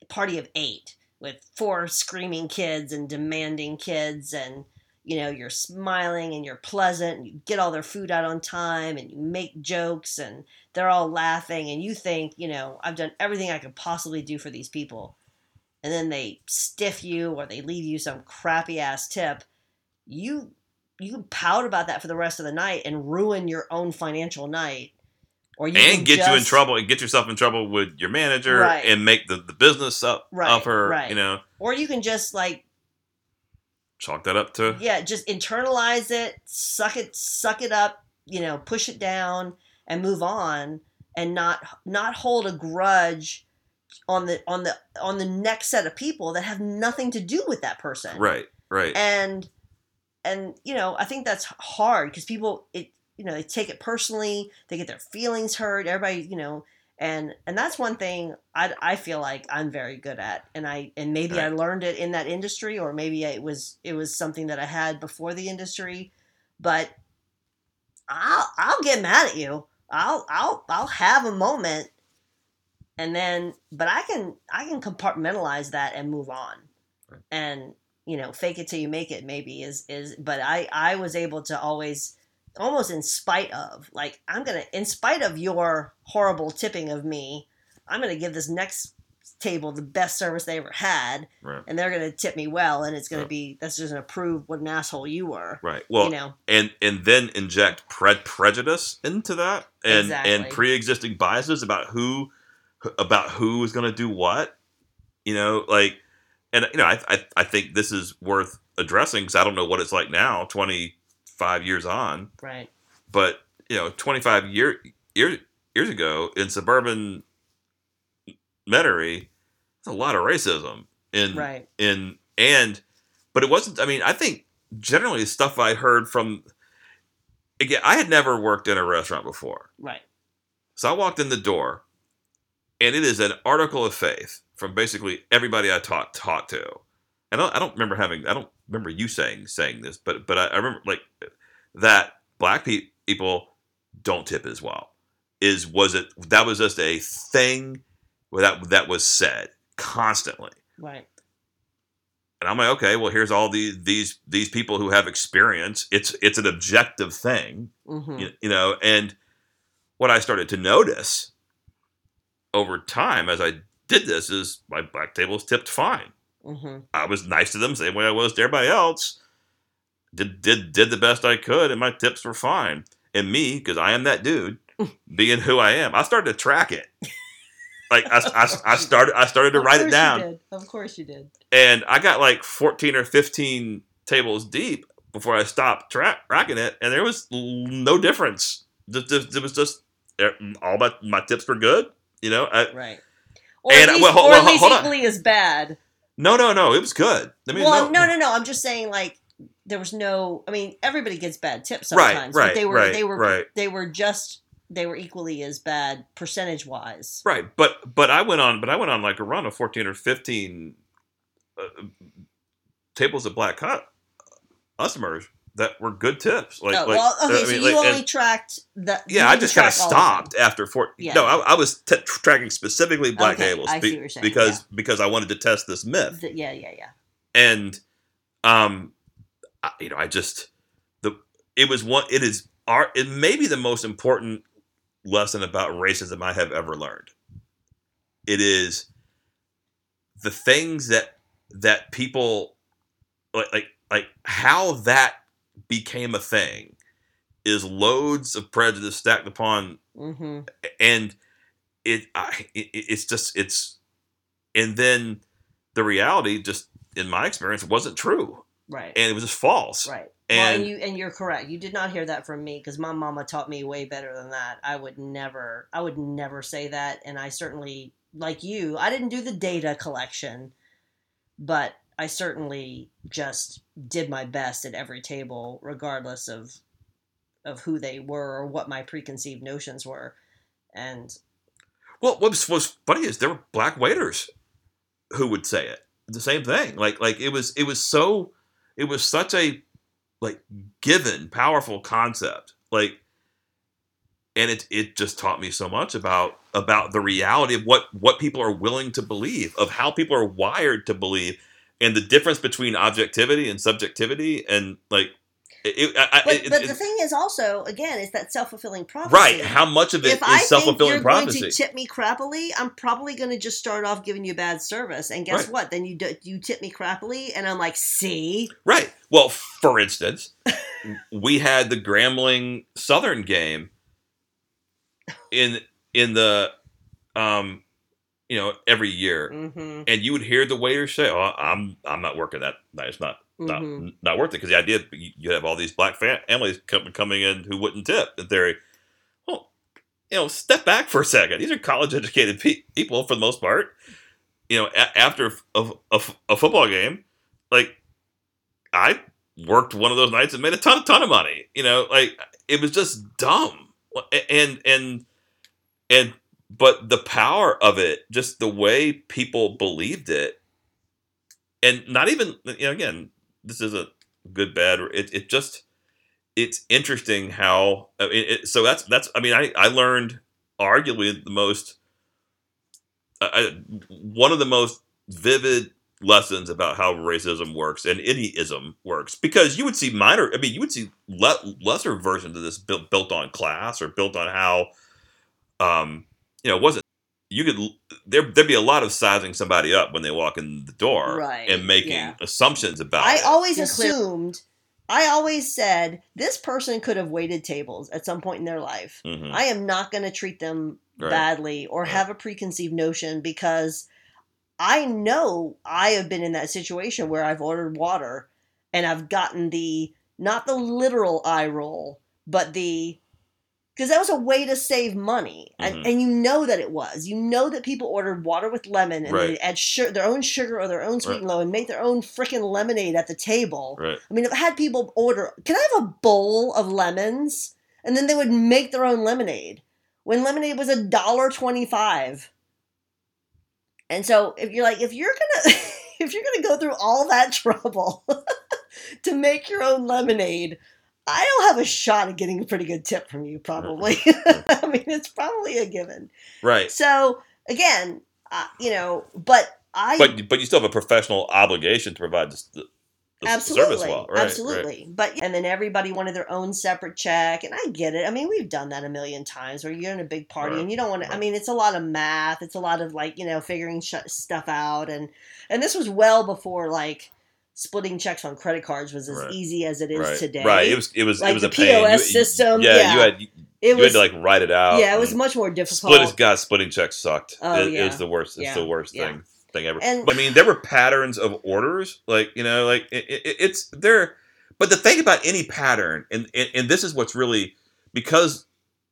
party of eight with four screaming kids and demanding kids and you know you're smiling and you're pleasant and you get all their food out on time and you make jokes and they're all laughing and you think you know i've done everything i could possibly do for these people and then they stiff you or they leave you some crappy ass tip you you can pout about that for the rest of the night and ruin your own financial night or you and can get you in trouble and get yourself in trouble with your manager Right. and make the, the business up Right, of her right. you know or you can just like chalk that up to? Yeah just internalize it suck it suck it up you know push it down and move on and not not hold a grudge on the on the on the next set of people that have nothing to do with that person. Right, right, and and you know i think that's hard because people it you know they take it personally they get their feelings hurt everybody you know and and that's one thing i i feel like i'm very good at and i and maybe i learned it in that industry or maybe it was it was something that i had before the industry but i'll i'll get mad at you. I'll i'll i'll have a moment and then but i can i can compartmentalize that and move on. Right. and you know fake it till you make it maybe is is but i i was able to always almost in spite of like i'm gonna in spite of your horrible tipping of me i'm gonna give this next table the best service they ever had right, and they're gonna tip me well and it's gonna Right. be that's just gonna prove what an asshole you were right. Well, you know and and then inject pre- prejudice into that and and pre-existing biases about who about who is going to do what you know like and you know I, I i think this is worth addressing because i don't know what it's like now 25 years on. Right. But you know 25 year, year years ago in suburban metairie there's a lot of racism in right. in and but it wasn't i mean i think generally stuff i heard from again i had never worked in a restaurant before. Right. So i walked in the door and it is an article of faith from basically everybody i talked talked to I don't, I don't remember having i don't remember you saying saying this but but i, I remember like that black pe- people don't tip as well is was it that was just a thing that that was said constantly right and I'm like, okay, well, here's all these these these people who have experience. It's it's an objective thing, mm-hmm. you, you know. And what I started to notice over time as I did this is my black tables tipped fine. Mm-hmm. I was nice to them, same way I was to everybody else. Did did did the best I could, and my tips were fine. And me, because I am that dude, being who I am, I started to track it. Like I, I, I started I started to Of write it down of course you did and I got like 14 or 15 tables deep before I stopped tra- tracking it, and there was no difference. It was just eh, all my my tips were good, you know. I, right or And, at least, well, hold- or at least hold on. equally as bad no, no, no, it was good. I mean, well, no, no, no. I'm just saying, like, there was no. I mean, everybody gets bad tips Right, sometimes. right, but they were, right, they were, right. they were just, they were equally as bad percentage wise. right. But but I went on, but I went on like a run of 14 or 15 uh, tables of black cut customers that were good tips. Like, oh, like well, okay, I so mean, you like, only and- tracked the. Yeah, I just kind of stopped after four. Yeah. No, I, I was t- tracking specifically black Okay, tables I see be- what you're saying, because because I wanted to test this myth, The- yeah, yeah, yeah. and um, I, you know, I just the it was one. It is our it may be the most important lesson about racism I have ever learned. It is the things that that people like like like how that became a thing is loads of prejudice stacked upon Mm-hmm. and it, I, it it's just it's and then the reality just in my experience wasn't true Right. and it was just false Right. well, and- and you and you're correct. You did not hear that from me because my mama taught me way better than that. I would never, I would never say that, and I certainly, like you, I didn't do the data collection, but I certainly just did my best at every table, regardless of of who they were or what my preconceived notions were, and well what was, funny is there were black waiters who would say it the same thing. Like like it was it was so it was such a like given powerful concept. Like and it it just taught me so much about about the reality of what what people are willing to believe of how people are wired to believe and the difference between objectivity and subjectivity and like it, I, but, it- but it- the thing is also again is that self fulfilling prophecy. right how much of it if I is think self-fulfilling you're prophecy going to tip me crappily, I'm probably going to just start off giving you bad service. And guess Right. what? Then you do, you tip me crappily, and I'm like, see, Right. Well, for instance, we had the Grambling Southern game in in the um you know, every year, Mm-hmm. and you would hear the waiters say, "Oh, I'm I'm not working that night. It's not not Mhm. not worth it." Because the idea you have all these black fa- families com- coming in who wouldn't tip. In theory, well, you know, step back for a second. These are college educated pe- people for the most part. You know, a- after a, a, a football game, like I worked one of those nights and made a ton ton of money. You know, like it was just dumb, and and and but the power of it, just the way people believed it, and not even you know again, this isn't good bad. It it just it's interesting how I mean, it, so that's that's I mean I I learned arguably the most I- one of the most vivid lessons about how racism works and any ism works because you would see minor i mean you would see le- lesser versions of this built, built on class or built on how um you know it wasn't you could there there'd be a lot of sizing somebody up when they walk in the door Right, and making yeah. assumptions about I it. always And assumed, I always said, this person could have waited tables at some point in their life. Mhm. I am not going to treat them Right. badly or Right. have a preconceived notion because I know I have been in that situation where I've ordered water and I've gotten the not the literal eye roll, but the because that was a way to save money, and, Mhm. and you know that it was. You know that people ordered water with lemon and Right. they add su- their own sugar or their own sweet Right. and low and make their own freaking lemonade at the table. right I mean, I've had people order, can I have a bowl of lemons? And then they would make their own lemonade when lemonade was a dollar twenty-five. And so if you're like, if you're gonna, if you're gonna go through all that trouble to make your own lemonade, I'll have a shot at getting a pretty good tip from you, probably. I mean, it's probably a given. right So again, uh, you know, but I but but you still have a professional obligation to provide this, the, the absolutely, service well right absolutely. But and then everybody wanted their own separate check, and I get it. I mean, we've done that a million times where you're in a big party Right, and you don't want to. I mean, it's a lot of math. It's a lot of like you know figuring sh- stuff out, and and this was well before like splitting checks on credit cards was as Right. easy as it is right today. right it was it was Like it was the a. POS You- system, yeah, yeah. you had you it had was to like write it out yeah, it was much more difficult. split God, splitting checks sucked. Oh, it, it was the worst. It's Yeah, the worst yeah. thing thing ever. And- But, I mean, there were patterns of orders, like you know, like it, it, it's there. But the thing about any pattern, and, and and this is what's really because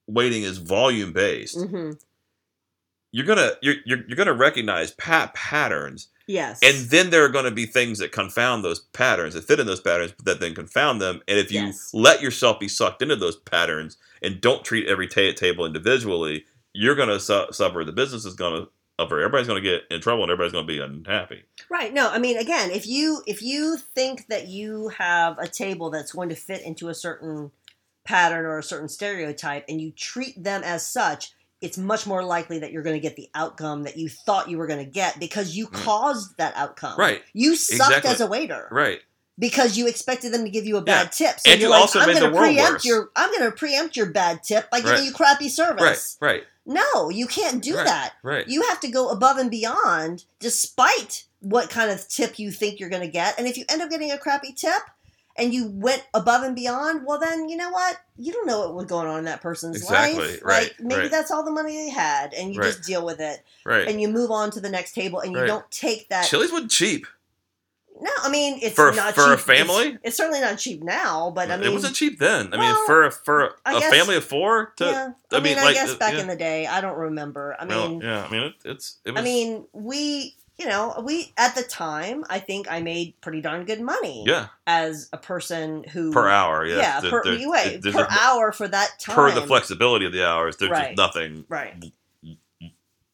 waiting is volume based. hmm You're gonna you're, you're you're gonna recognize pat patterns, Yes, and then there are going to be things that confound those patterns that fit in those patterns but that then confound them. And if you Yes. let yourself be sucked into those patterns and don't treat every ta- table individually, you're going to su- suffer. The business is going to suffer. Everybody's going to get in trouble, and everybody's going to be unhappy. Right. No, I mean again, if you if you think that you have a table that's going to fit into a certain pattern or a certain stereotype and you treat them as such, it's much more likely that you're going to get the outcome that you thought you were going to get because you Mm. caused that outcome. Right. You sucked Exactly. as a waiter Right. because you expected them to give you a Yeah. bad tip. So And you're you like, also I'm made gonna the world preempt worse. your I'm going to preempt your bad tip by giving Right. you crappy Right. service. Right. No, you can't do Right. that Right. you have to go above and beyond despite what kind of tip you think you're going to get and if you end up getting a crappy tip and you went above and beyond well then you know what you don't know what was going on in that person's Exactly, life right, like maybe right. that's all the money they had and you Right. just deal with it Right. and you move on to the next table and you don't take that Chili's wasn't cheap. no i mean it's For- not for a cheap. It's- family? it's, certainly not cheap now but i mean it wasn't cheap then. I well, mean, for for a guess- family of four to. yeah i, I mean, mean, i like, guess uh, back yeah. in the day i don't remember i well, mean yeah. I mean, it, it's it was. I mean, we, you know, we at the time, I think I made pretty darn good money yeah, as a person who per hour. Yes. yeah, There- per there's per a- hour for that time. per the flexibility of the hours. There's Right. just nothing right?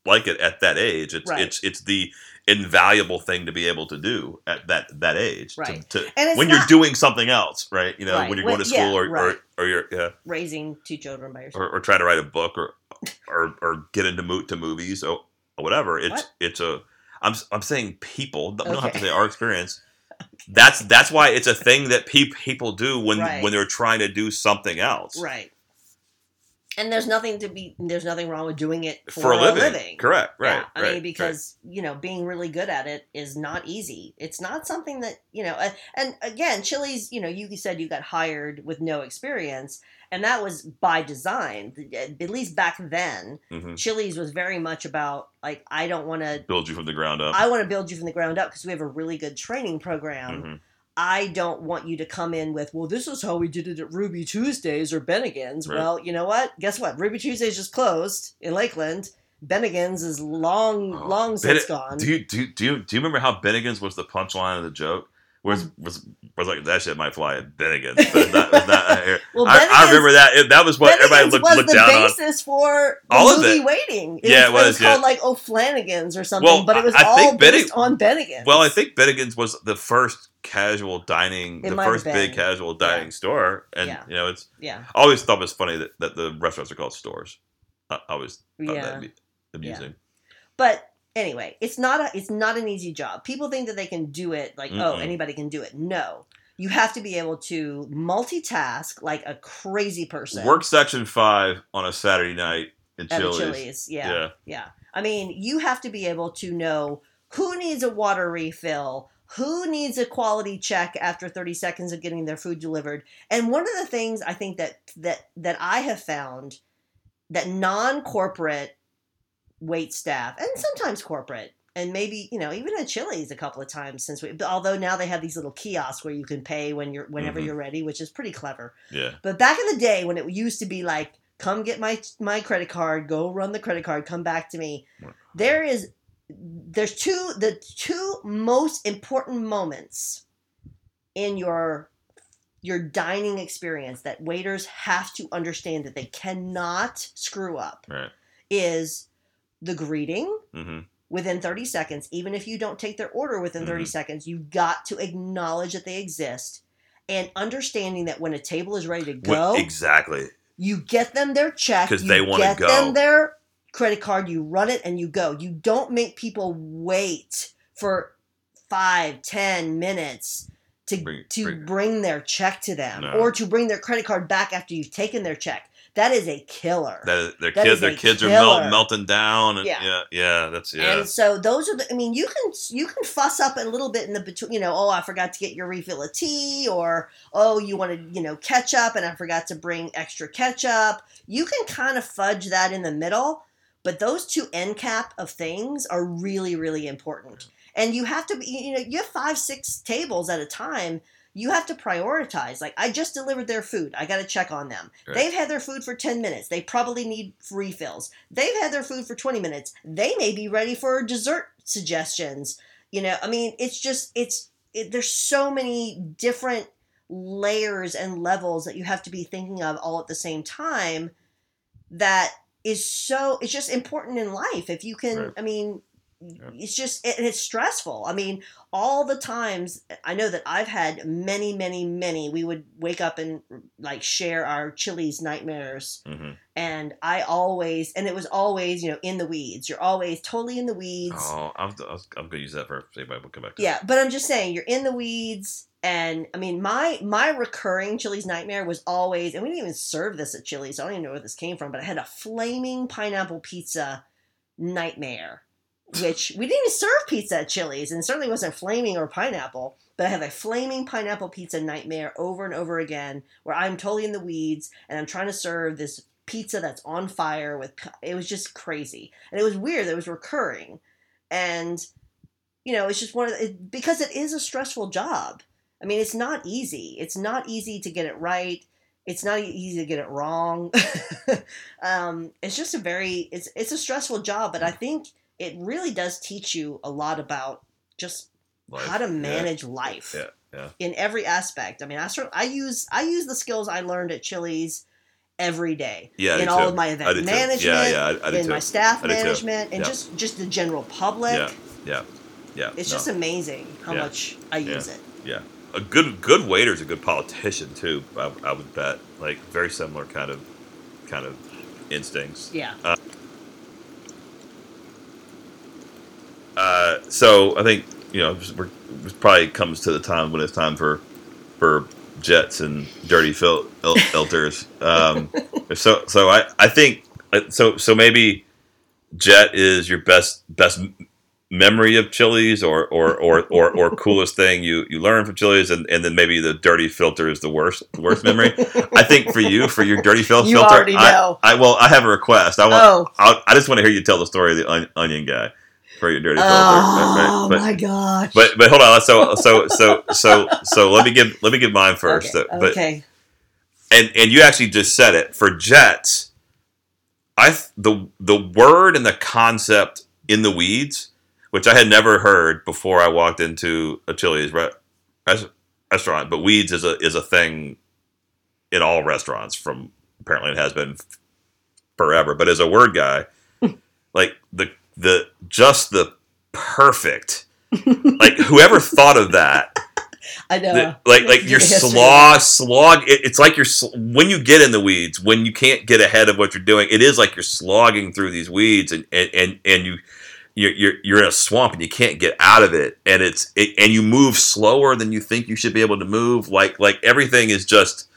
like it at that age. It's Right. it's it's the invaluable thing to be able to do at that that age. Right. To, And it's when not you're doing something else, right? You know, Right. when you're going to yeah, school or, right. or or you're yeah, raising two children by yourself. or, or trying to write a book or or or get into mo- to movies or, or whatever. It's What? it's a I'm I'm saying people. We don't have to say our experience. That's that's why it's a thing that pe- people do when Right. when they're trying to do something else. right. And there's nothing to be there's nothing wrong with doing it for, for, a living. Correct. Right. yeah, I right, mean, because you know, being really good at it is not easy. It's not something that you know. uh, And again, Chili's, you know, you said you got hired with no experience, and that was by design. At least back then, right. Mhm. Chili's was very much about like I don't want to. Build you from the ground up. I want to build you from the ground up because we have a really good training program. Mhm. I don't want you to come in with, well, this is how we did it at Ruby Tuesdays or Bennigan's. Right. Well, you know what? Guess what? Ruby Tuesdays just closed in Lakeland. Bennigan's is long, Oh, long since Benni- gone. Do you do you, do you do you remember how Bennigan's was the punchline of the joke? Was was was like that shit might fly at Bennigan's, but not, not well, I, I remember that. It, that was what everybody looked, was looked the down on. basis for the All of it. Waiting. Yeah, it was, was, called yeah. like O'Flanagan's or something, Well, but it was I- all think Bennig- based on Bennigan's. Well, I think Bennigan's was the first casual dining, It the first big casual dining store, and Yeah. you know, it's yeah, I always thought it was funny that, that the restaurants are called stores. I, I always thought yeah. that'd be amusing. But anyway, it's not a it's not an easy job. People think that they can do it like, oh, Mm-mm. anybody can do it. No. You have to be able to multitask like a crazy person. Work section five on a Saturday night in Chili's. Chili's. Yeah, yeah. yeah. I mean, you have to be able to know who needs a water refill, who needs a quality check after 30 seconds of getting their food delivered. And one of the things I think that that that I have found that non-corporate wait staff and sometimes corporate and maybe you know even at Chili's a couple of times since we although now they have these little kiosks where you can pay when you're whenever Mhm. you're ready which is pretty clever Yeah. but back in the day when it used to be like, come get my my credit card, go run the credit card, come back to me. There is there's two the two most important moments in your your dining experience that waiters have to understand that they cannot screw up Right. is the greeting hmm within 30 seconds even if you don't take their order within 30 Mhm. seconds you've got to acknowledge that they exist and understanding that when a table is ready to go exactly. you get them their check 'Cause you they wanna get go. them their credit card you run it and you go you don't make people wait for five ten minutes to Bring- to bring- bring, their check to them No. or to bring their credit card back after you've taken their check that is a killer That their That kids, their kids are melt, melting down, and Yeah. yeah, yeah, that's yeah. And so those are the. I mean, you can you can fuss up a little bit in the between. You know, oh, I forgot to get your refill of tea, or oh, you wanted you know ketchup, and I forgot to bring extra ketchup. You can kind of fudge that in the middle, but those two end cap of things are really really important. And you have to be. You know, you have five six tables at a time. You have to prioritize. Like I just delivered their food. I got to check on them. Right. They've had their food for 10 minutes. They probably need refills. They've had their food for 20 minutes. They may be ready for dessert suggestions. You know, I mean, it's just, it's, it, there's so many different layers and levels that you have to be thinking of all at the same time that is so, it's just important in life. If you can, Right. I mean, Yeah. it's just, it, it's stressful. I mean, all the times I know that I've had many, many, many. We would wake up and like share our Chili's nightmares, hmm and I always, and it was always, you know, in the weeds. You're always totally in the weeds. Oh, I'm, I'm gonna use that for anybody will come back. To Yeah, but I'm just saying you're in the weeds, and I mean my my recurring Chili's nightmare was always, and we didn't even serve this at Chili's, so I don't even know where this came from, but I had a flaming pineapple pizza nightmare, which we didn't even serve pizza at Chili's, and certainly wasn't flaming or pineapple. But I have a flaming pineapple pizza nightmare over and over again, where I'm totally in the weeds and I'm trying to serve this pizza that's on fire with. It was just crazy, and it was weird. It was recurring, and you know, it's just one of the, it, because it is a stressful job. I mean, it's not easy. It's not easy to get it right. It's not easy to get it wrong. um, it's just a very it's it's a stressful job, but I think it really does teach you a lot about just Life. how to Yeah. manage life Yeah, yeah. in every aspect. I mean, I sort I use I use the skills I learned at Chili's every day Yeah, in all too. of my event management, Yeah, yeah, I, I in too. my staff management, and Yeah. just just the general public. Yeah, yeah, yeah. It's no. just amazing how Yeah. much I Yeah. use it. yeah. A good good waiter's a good politician too. I, I would bet. Like very similar kind of kind of instincts. Yeah. Uh, so I think you know it probably comes to the time when it's time for for jets and dirty fil- il- filters. Um, so so I I think uh, so so maybe jet is your best best memory of Chili's or or, or, or, or coolest thing you, you learn from Chili's and, and then maybe the dirty filter is the worst worst memory. I think for you for your dirty fil- You filter already I- know. I, well I have a request. I want Oh. I'll, I just want to hear you tell the story of the on, onion guy for your dirty filter. Oh But- but- my gosh. but but hold on. So so so so so let me give let me give mine first. Okay. But okay. and and you actually just said it for Jets. I the the word and the concept in the weeds, which I had never heard before I walked into a Chili's re- restaurant, but weeds is a is a thing in all restaurants. From apparently it has been forever. But as a word guy, like the the just the perfect like whoever thought of that I know. the- like like Give you're a history. slog slog it, it's like you're sl- when you get in the weeds when you can't get ahead of what you're doing it is like you're slogging through these weeds and and and, and you you're, you're you're in a swamp and you can't get out of it and it's it, and you move slower than you think you should be able to move like like everything is just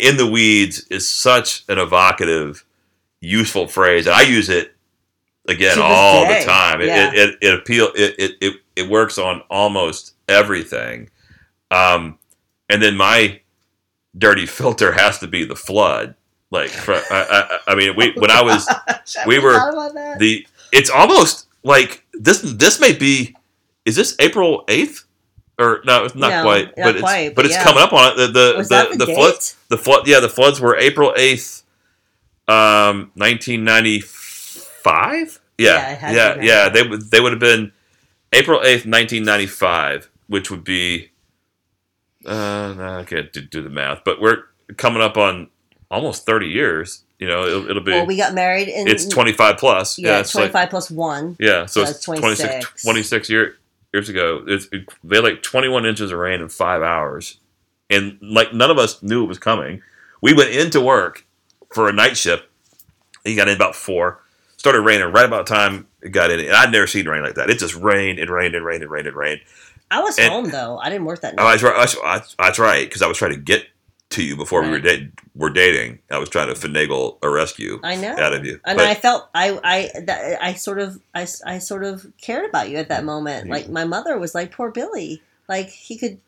in the weeds is such an evocative useful phrase and i use it again all day, the time. It, yeah. it, it, it appeal it, it, it, it works on almost everything. Um, and then my dirty filter has to be the flood. Like for, I, I, I mean we when i was I we were- forgot about that. the it's almost like this this may be is this april 8th or no it's not No, quite not but it's but, but it's coming up on it. The the the, the, the flood the flood yeah the floods were april 8th um 1995 Yeah, yeah it had yeah to yeah, they would they would have been april 8th 1995 which would be uh no, i can't do, do the math but we're coming up on almost 30 years you know it'll, it'll be well, we got married in. it's 25 plus Yeah, it's like 25 plus one. yeah, so, So it's it's 26, 26. 26 year, years ago. It's, it, they had like 21 inches of rain in five hours. And like none of us knew it was coming. We went into work for a night shift. He got in about four. Started raining right about the time it got in. And I'd never seen rain like that. It just rained and rained and rained and rained and rained. I was And- home though. I didn't work that Oh, night. that's right. That's, that's- that's right. Because I was trying to get to you before we were, da- were dating. I was trying to finagle a rescue I know. out of you. and But- I felt I I that, I sort of I, I sort of cared about you at that moment. Yeah. Like my mother was like poor Billy. Like he could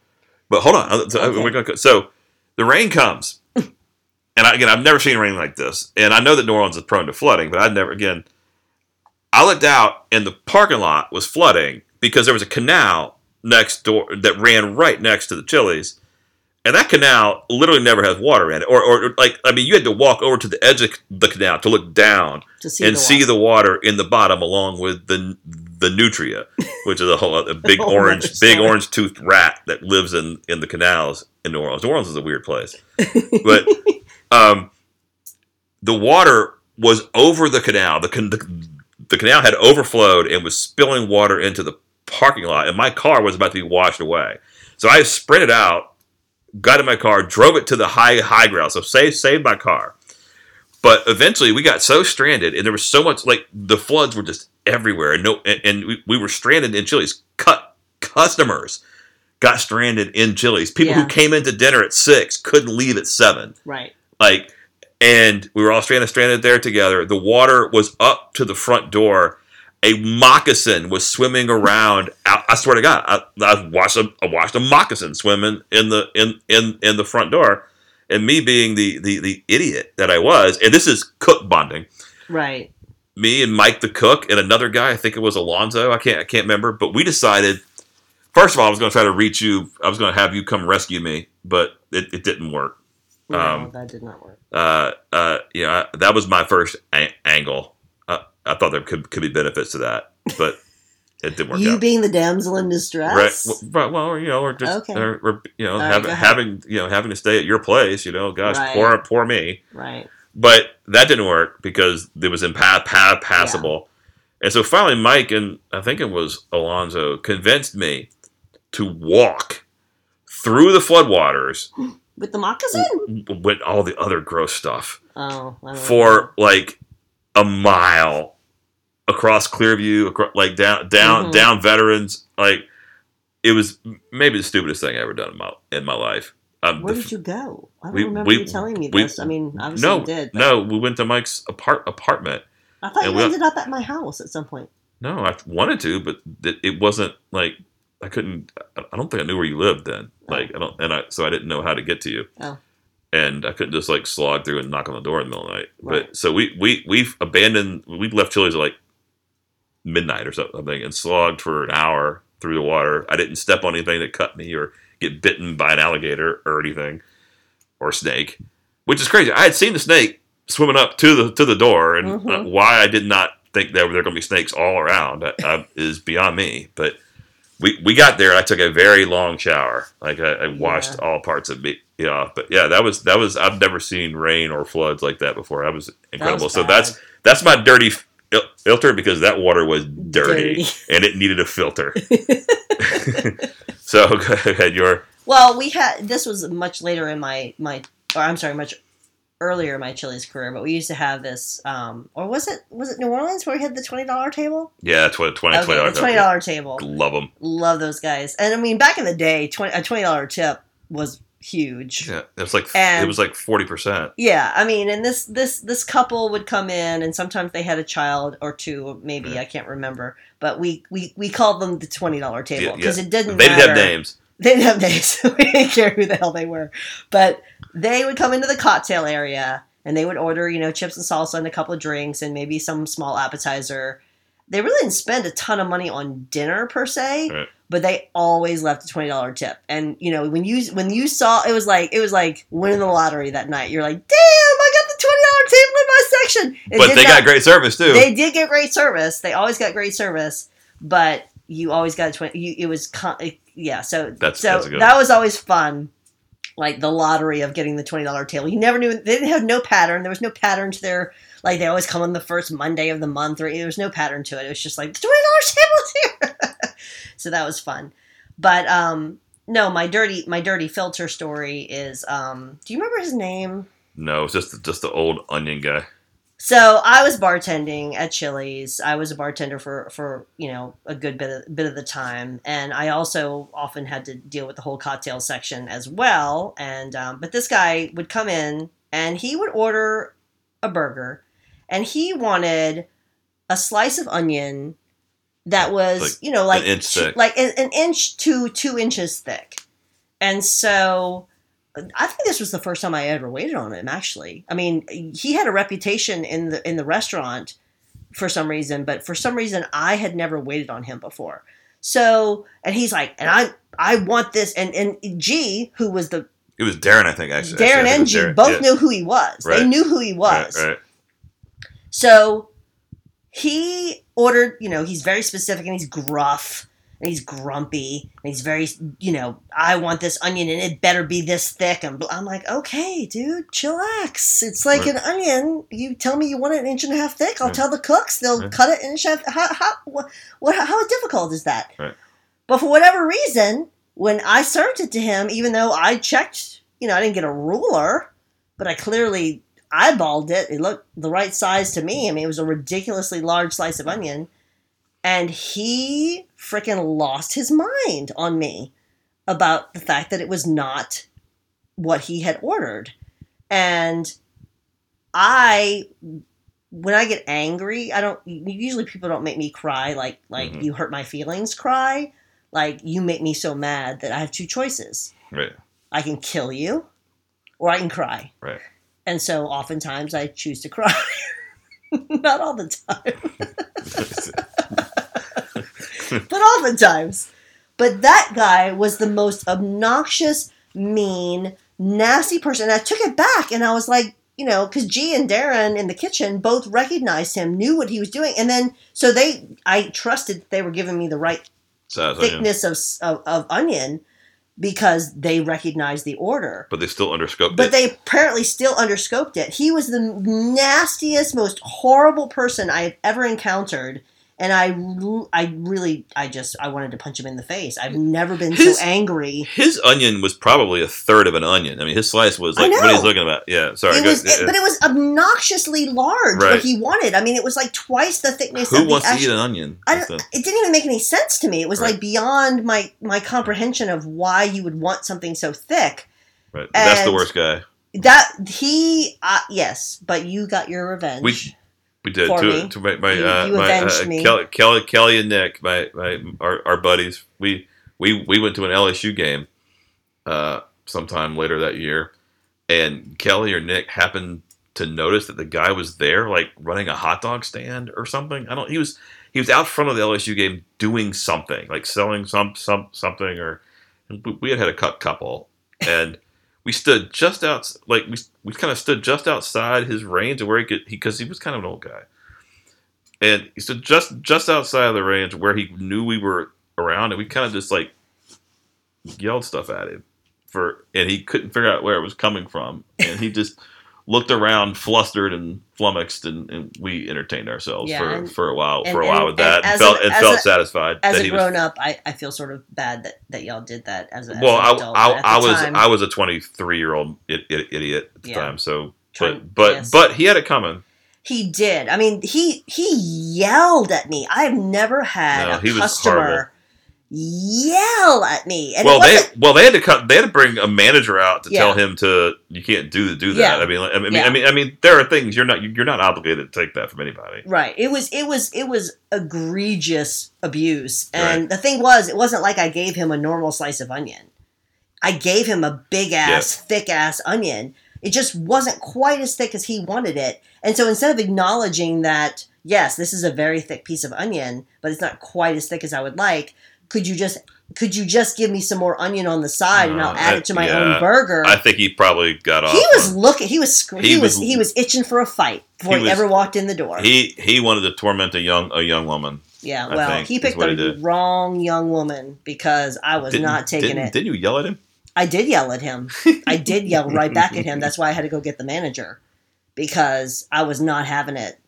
But hold on. So, Okay. so the rain comes, and I, again, I've never seen rain like this, and I know that New Orleans is prone to flooding, but I'd never again. I looked out, and the parking lot was flooding because there was a canal next door that ran right next to the Chili's, and that canal literally never has water in it, or, or like I mean, you had to walk over to the edge of the canal to look down to see and the see the water in the bottom along with the the nutria, which is a whole a big oh, Whole orange big orange toothed rat that lives in in the canals in New Orleans. New Orleans is a weird place, but um, the water was over the canal. The, can, the the canal had overflowed and was spilling water into the parking lot, and my car was about to be washed away. So I sprinted out, got in my car, drove it to the high high ground. So saved saved my car. But eventually, we got so stranded, and there was so much like the floods were just everywhere, and no, and, and we, we were stranded in Chili's. Cut customers got stranded in Chili's. People who Yeah. came into dinner at six couldn't leave at seven. right. Like, and we were all stranded, stranded there together. The water was up to the front door. A moccasin was swimming around. I, I swear to God, I, I watched a I watched a moccasin swimming in the in in in the front door, and me being the the the idiot that I was, and this is cook bonding. Right. Me and Mike the cook and another guy, I think it was Alonzo. I can't I can't remember, but we decided. First of all, I was going to try to reach you. I was going to have you come rescue me, but it, it didn't work. No, Um, that did not work. uh, uh, you know, I, that was my first a- angle. Uh, I thought there could could be benefits to that, but it didn't work You out. being the damsel in distress. right, well, you know, or just, Okay. or, or, you know, right, having, having, you know, having to stay at your place, you know, gosh, Right. poor, poor me. Right. But that didn't work because it was impa- pa- passable. And so finally, Mike and I think it was Alonzo convinced me to walk through the floodwaters With the moccasin? with all the other gross stuff. Oh. Don't know. for like a mile across Clearview, across, like down down Mhm. down Veterans. Like it was maybe the stupidest thing I ever done in my in my life. Um, Where the did you go? I don't we- remember we- you telling me we- this. I mean, obviously no, you did. but no, we went to Mike's apart apartment. I thought you we- ended up at my house at some point. No, I wanted to, but it, it wasn't like I couldn't. I don't think I knew where you lived then. Like I don't, and I so I didn't know how to get to you. Oh. And I couldn't just like slog through and knock on the door in the middle of the night. Right. But so we we we've abandoned. We left Chili's at like midnight or something, and slogged for an hour through the water. I didn't step on anything that cut me or get bitten by an alligator or anything or snake, which is crazy. I had seen the snake swimming up to the to the door, and uh, Mhm. why I did not think there were going to be snakes all around uh, is beyond me. But we we got there, I took a very long shower. Like I, I washed Yeah. all parts of me off. But yeah, that was that was I've never seen rain or floods like that before. That was incredible. so that's that's my dirty fil- filter because that water was dirty, Dirty. and it needed a filter. so go ahead, your Well, we had this was much later in my my or I'm sorry, much earlier in my Chili's career, but we used to have this um or was it was it New Orleans where we had the twenty dollar table? yeah, twenty twenty Okay, twenty dollar table. Love them. Love those guys. And I mean back in the day, 20, a twenty dollar tip was huge. Yeah, it was like And- it was like forty percent. Yeah, I mean, and this this this couple would come in, and sometimes they had a child or two, maybe Yeah. I can't remember. But we we we called them the twenty dollar table because yeah. it didn't. They didn't have names. They didn't have names. we didn't care who the hell they were. But they would come into the cocktail area and they would order, you know, chips and salsa and a couple of drinks and maybe some small appetizer. They really didn't spend a ton of money on dinner per se, Right. but they always left a twenty dollar tip. And you know, when you when you saw it was like it was like winning the lottery that night. You're like, damn, I got the twenty dollar tip in my section. It But they not- got great service too. they did get great service. They always got great service, but you always got a twenty. You, it was con- yeah. So That's- so that's that was always fun. Like the lottery of getting the twenty dollar table. You never knew they didn't have no pattern. There was no pattern to their like they always come on the first Monday of the month, or there was no pattern to it. It was just like the twenty dollars table is here. so that was fun. But um no, my dirty my dirty filter story is um do you remember his name? no, it's just just the old onion guy. So I was bartending at Chili's. I was a bartender for for you know a good bit of bit of the time, and I also often had to deal with the whole cocktail section as well. And um, but this guy would come in and he would order a burger, and he wanted a slice of onion that was Like you know like inch two- thick. like an, an inch to two inches thick, and so I think this was the first time I ever waited on him. Actually, I mean, he had a reputation in the in the restaurant for some reason, but for some reason I had never waited on him before. So, and he's like, and I I want this, and and G, who was the It was Darren, I think. Actually, Darren Actually, and G, Darren. both Yeah. knew who he was. They knew who he was. Right, right. So he ordered, you know, he's very specific and he's gruff and he's grumpy and he's very, you know, I want this onion and it better be this thick. And I'm like, okay, dude, chillax. It's like Right. an onion. You tell me you want it an inch and a half thick. I'll Right. tell the cooks. They'll Right. cut it an inch and a half. How, how, what, what, how difficult is that? Right. But for whatever reason, when I served it to him, even though I checked, you know, I didn't get a ruler, but I clearly eyeballed it. It looked the right size to me. I mean, it was a ridiculously large slice of onion. And he freaking lost his mind on me about the fact that it was not what he had ordered. And I when I get angry, I don't usually people don't make me cry like like Mhm. you hurt my feelings cry. Like you make me so mad that I have two choices. Right. I can kill you or I can cry. Right. And so oftentimes I choose to cry. Not all the time, but oftentimes. But that guy was the most obnoxious, mean, nasty person. And I took it back and I was like, you know, because G and Darren in the kitchen both recognized him, knew what he was doing. And then, so they, I trusted they were giving me the right Size onion. thickness of, of, of onion because they recognized the order. But they still underscoped But it. But they apparently still underscoped it. He was the nastiest, most horrible person I have ever encountered. And I, I really, I just, I wanted to punch him in the face. I've never been His- so angry. his onion was probably a third of an onion. I mean, his slice was like what he's looking at. Yeah, sorry. It was, it, but it was obnoxiously large. What he wanted. I mean, it was like twice the thickness. Who of the wants to eat an onion? I don't, it didn't even make any sense to me. It was Right. like beyond my my comprehension of why you would want something so thick. Right. That's the worst guy. That he, uh, yes, but you got your revenge. We- We did to, me. to my, my, You- uh, you my uh. Kelly, Kelly, Kelly and Nick, my, my our, our buddies. We we we went to an LSU game uh, sometime later that year, and Kelly or Nick happened to notice that the guy was there, like running a hot dog stand or something. I don't. He was he was out front of the LSU game doing something, like selling some some something, or we- we had had a cut couple, and we stood just out, like we we kind of stood just outside his range of where he could, because he, was kind of an old guy, and he stood just just outside of the range where he knew we were around, and we kind of just like yelled stuff at him for, and he couldn't figure out where it was coming from, and he just looked around, flustered and flummoxed, and, and we entertained ourselves Yeah, for, and- for a while and- for a while with that, and felt felt a- satisfied as that a he was grown up, I, I feel sort of bad that, that y'all did that as a as well, an I. I, I was time, I was a 23 year old idiot at the Yeah. time. So, but but yes. but he had it coming. He did. I mean, he he yelled at me. I've never had No, a customer yell at me. And well, they well they had to cut. They had to bring a manager out to Yeah. tell him to you can't do do that. Yeah. I mean, I mean, Yeah. I mean, I mean, there are things you're not you're not obligated to take that from anybody. Right. It was it was it was egregious abuse. And the thing was, it wasn't like I gave him a normal slice of onion. I gave him a big ass, thick ass onion. It just wasn't quite as thick as he wanted it. And so instead of acknowledging that, yes, this is a very thick piece of onion, but it's not quite as thick as I would like, could you just could you just give me some more onion on the side and I'll Uh, add it to my yeah. own burger? I think he probably got off. he was looking. He was. He, He was. was- He was itching for a fight before He he, ever walked in the door. he he wanted to torment a young a young woman. Yeah, well, think, he picked the wrong young woman because I was Didn't- not taking didn't, it. Didn't you yell at him? I did yell at him. I did yell right back at him. That's why I had to go get the manager because I was not having it.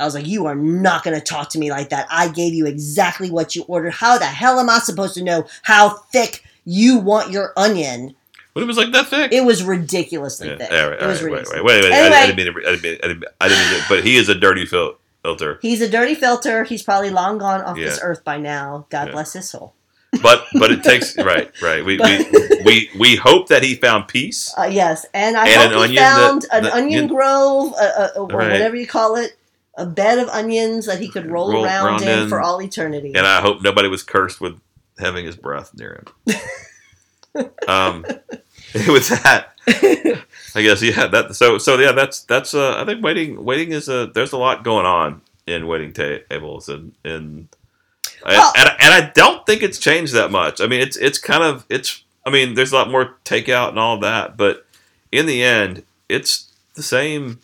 I was like, "You are not going to talk to me like that. I gave you exactly what you ordered. How the hell am I supposed to know how thick you want your onion?" But it was like that thick. It was ridiculously Yeah, thick. all right, it all was right, wait, ridiculous. wait, wait, wait. Anyway. I, I didn't mean to, I didn't mean, I didn't, I didn't mean to, but he is a dirty fil- filter. He's a dirty filter. He's probably long gone off this Yeah. earth by now. God Yeah. bless his soul. But but it takes right, right. We we, we we hope that he found peace. Uh, yes, and I And hope an he onion that- found an that- onion grove, uh, uh, or Right. whatever you call it, a bed of onions that he could roll, Roll around around in, in. for all eternity. And I hope nobody was cursed with having his breath near him. um, with that, I guess yeah. That so so yeah. That's that's. Uh, I think waiting waiting is a. There's a lot going on in waiting tables and and. Well- and, and I don't think it's changed that much. I mean, it's it's kind of it's. I mean, there's a lot more takeout and all that, but in the end, it's the same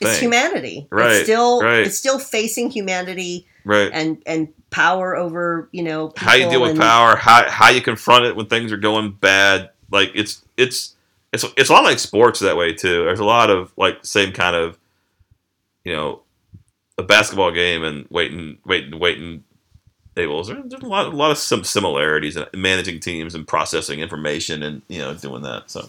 it's humanity. Right, It's still right. it's still facing humanity right? and and power over you know how you deal with and- power, how how you confront it when things are going bad. Like it's it's it's it's a lot like sports that way too. There's a lot of like same kind of you know a basketball game and waiting waiting waiting tables. There's a lot a lot of some similarities in managing teams and processing information and you know doing that. So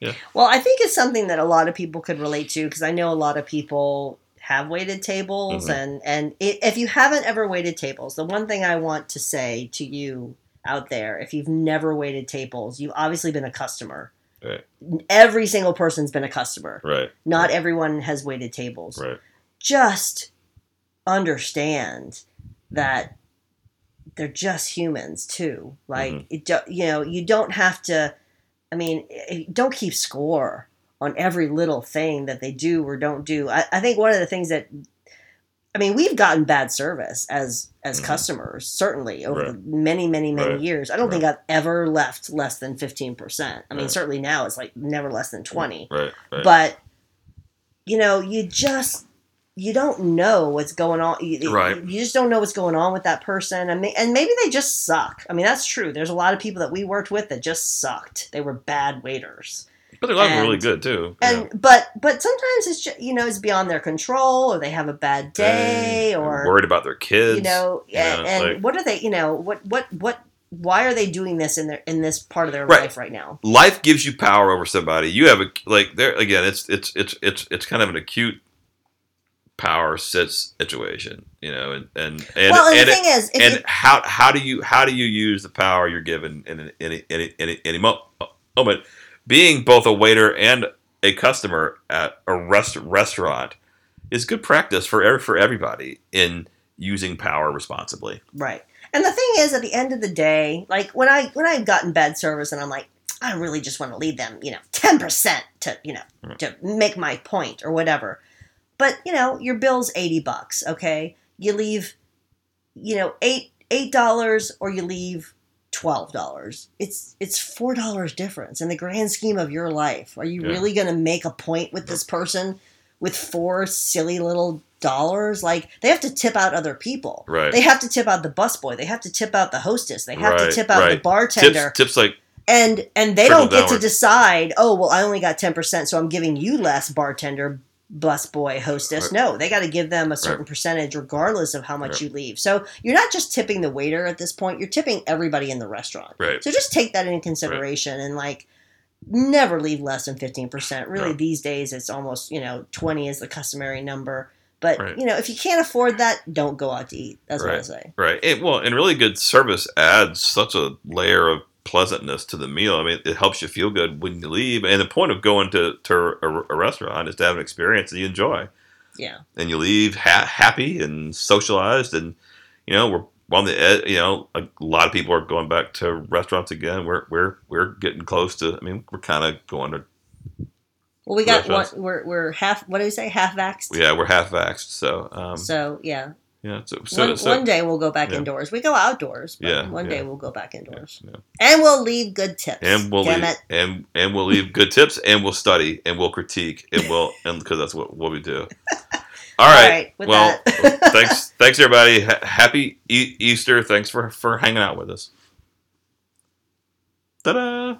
yeah, Well, I think it's something that a lot of people could relate to because I know a lot of people have waited tables, Mhm. and and i if you haven't ever waited tables, the one thing I want to say to you out there, if you've never waited tables, you've obviously been a customer. Right. Every single person's been a customer. right, Not everyone has waited tables. right, Just understand that they're just humans too. Like Mhm. it, do- you know, you don't have to. I mean, eh, don't keep score on every little thing that they do or don't do. I, I think one of the things that, I mean, we've gotten bad service as as Mhm. customers certainly over Right. many many many Right. years. I don't think I've ever left less than fifteen percent. I mean, certainly now it's like never less than twenty right, right. but you know you just you don't know what's going on you, Right. you just don't know what's going on with that person and, may, and maybe they just suck i mean that's true there's a lot of people that we worked with that just sucked they were bad waiters but they're a lot of them and- really good too. and but but sometimes it's just you know it's beyond their control or they have a bad day or worried about their kids. you know Yeah, and, and like- what are they you know what what what why are they doing this in their in this part of their Right. life right now life gives you power over somebody. You have a like there again. It's it's it's it's it's kind of an acute power sits situation, you know, and and and well and, and, the it- thing is and you, how how do you how do you use the power you're given in any any any any, moment? being both a waiter and a customer at a rest- restaurant is good practice for ev- for everybody in using power responsibly. Right. And the thing is, at the end of the day, like when I when I've gotten bad service, and I'm like, I really just want to leave them, you know, ten percent to you know Right. to make my point or whatever. But you know, your bill's eighty bucks. Okay, you leave, you know, eight eight dollars, or you leave twelve dollars. It's it's four dollars difference in the grand scheme of your life. Are you Yeah. really going to make a point with this person with four silly little dollars? Like they have to tip out other people. Right. They have to tip out the busboy. They have to tip out the hostess. They have Right, to tip out the bartender. tips tips like and and they don't get to decide. Oh well, I only got ten percent, so I'm giving you less, bartender, busboy, hostess. Right. No, they got to give them a certain percentage, regardless of how much Right. you leave. So you're not just tipping the waiter at this point. You're tipping everybody in the restaurant. right. So just take that into consideration and like never leave less than 15%. Really these days it's almost, you know, 20 is the customary number. But, Right. you know, if you can't afford that, don't go out to eat. That's what I Right. say. Right. It, well, and really good service adds such a layer of pleasantness to the meal. I mean, it helps you feel good when you leave. And the point of going to, to a, a restaurant is to have an experience that you enjoy. Yeah. And you leave ha- happy and socialized. And, you know, we're on the ed- you know, a lot of people are going back to restaurants again. We're, we're, we're getting close to, I mean, we're kind of going to, Well, we got one, we're, we're half, what do we say? Half vaxxed. yeah, we're half vaxxed. So, um, So, yeah. Yeah. So, so, one, so one day we'll go back yeah. indoors. We go outdoors, but Yeah, one yeah. day we'll go back indoors. And we'll leave good tips. and we'll Damn leave, it. and and we'll leave good tips and we'll study and we'll critique and we'll and because that's what, what we do all All right, right, well thanks thanks everybody Ha- happy e- easter thanks for for hanging out with us ta-da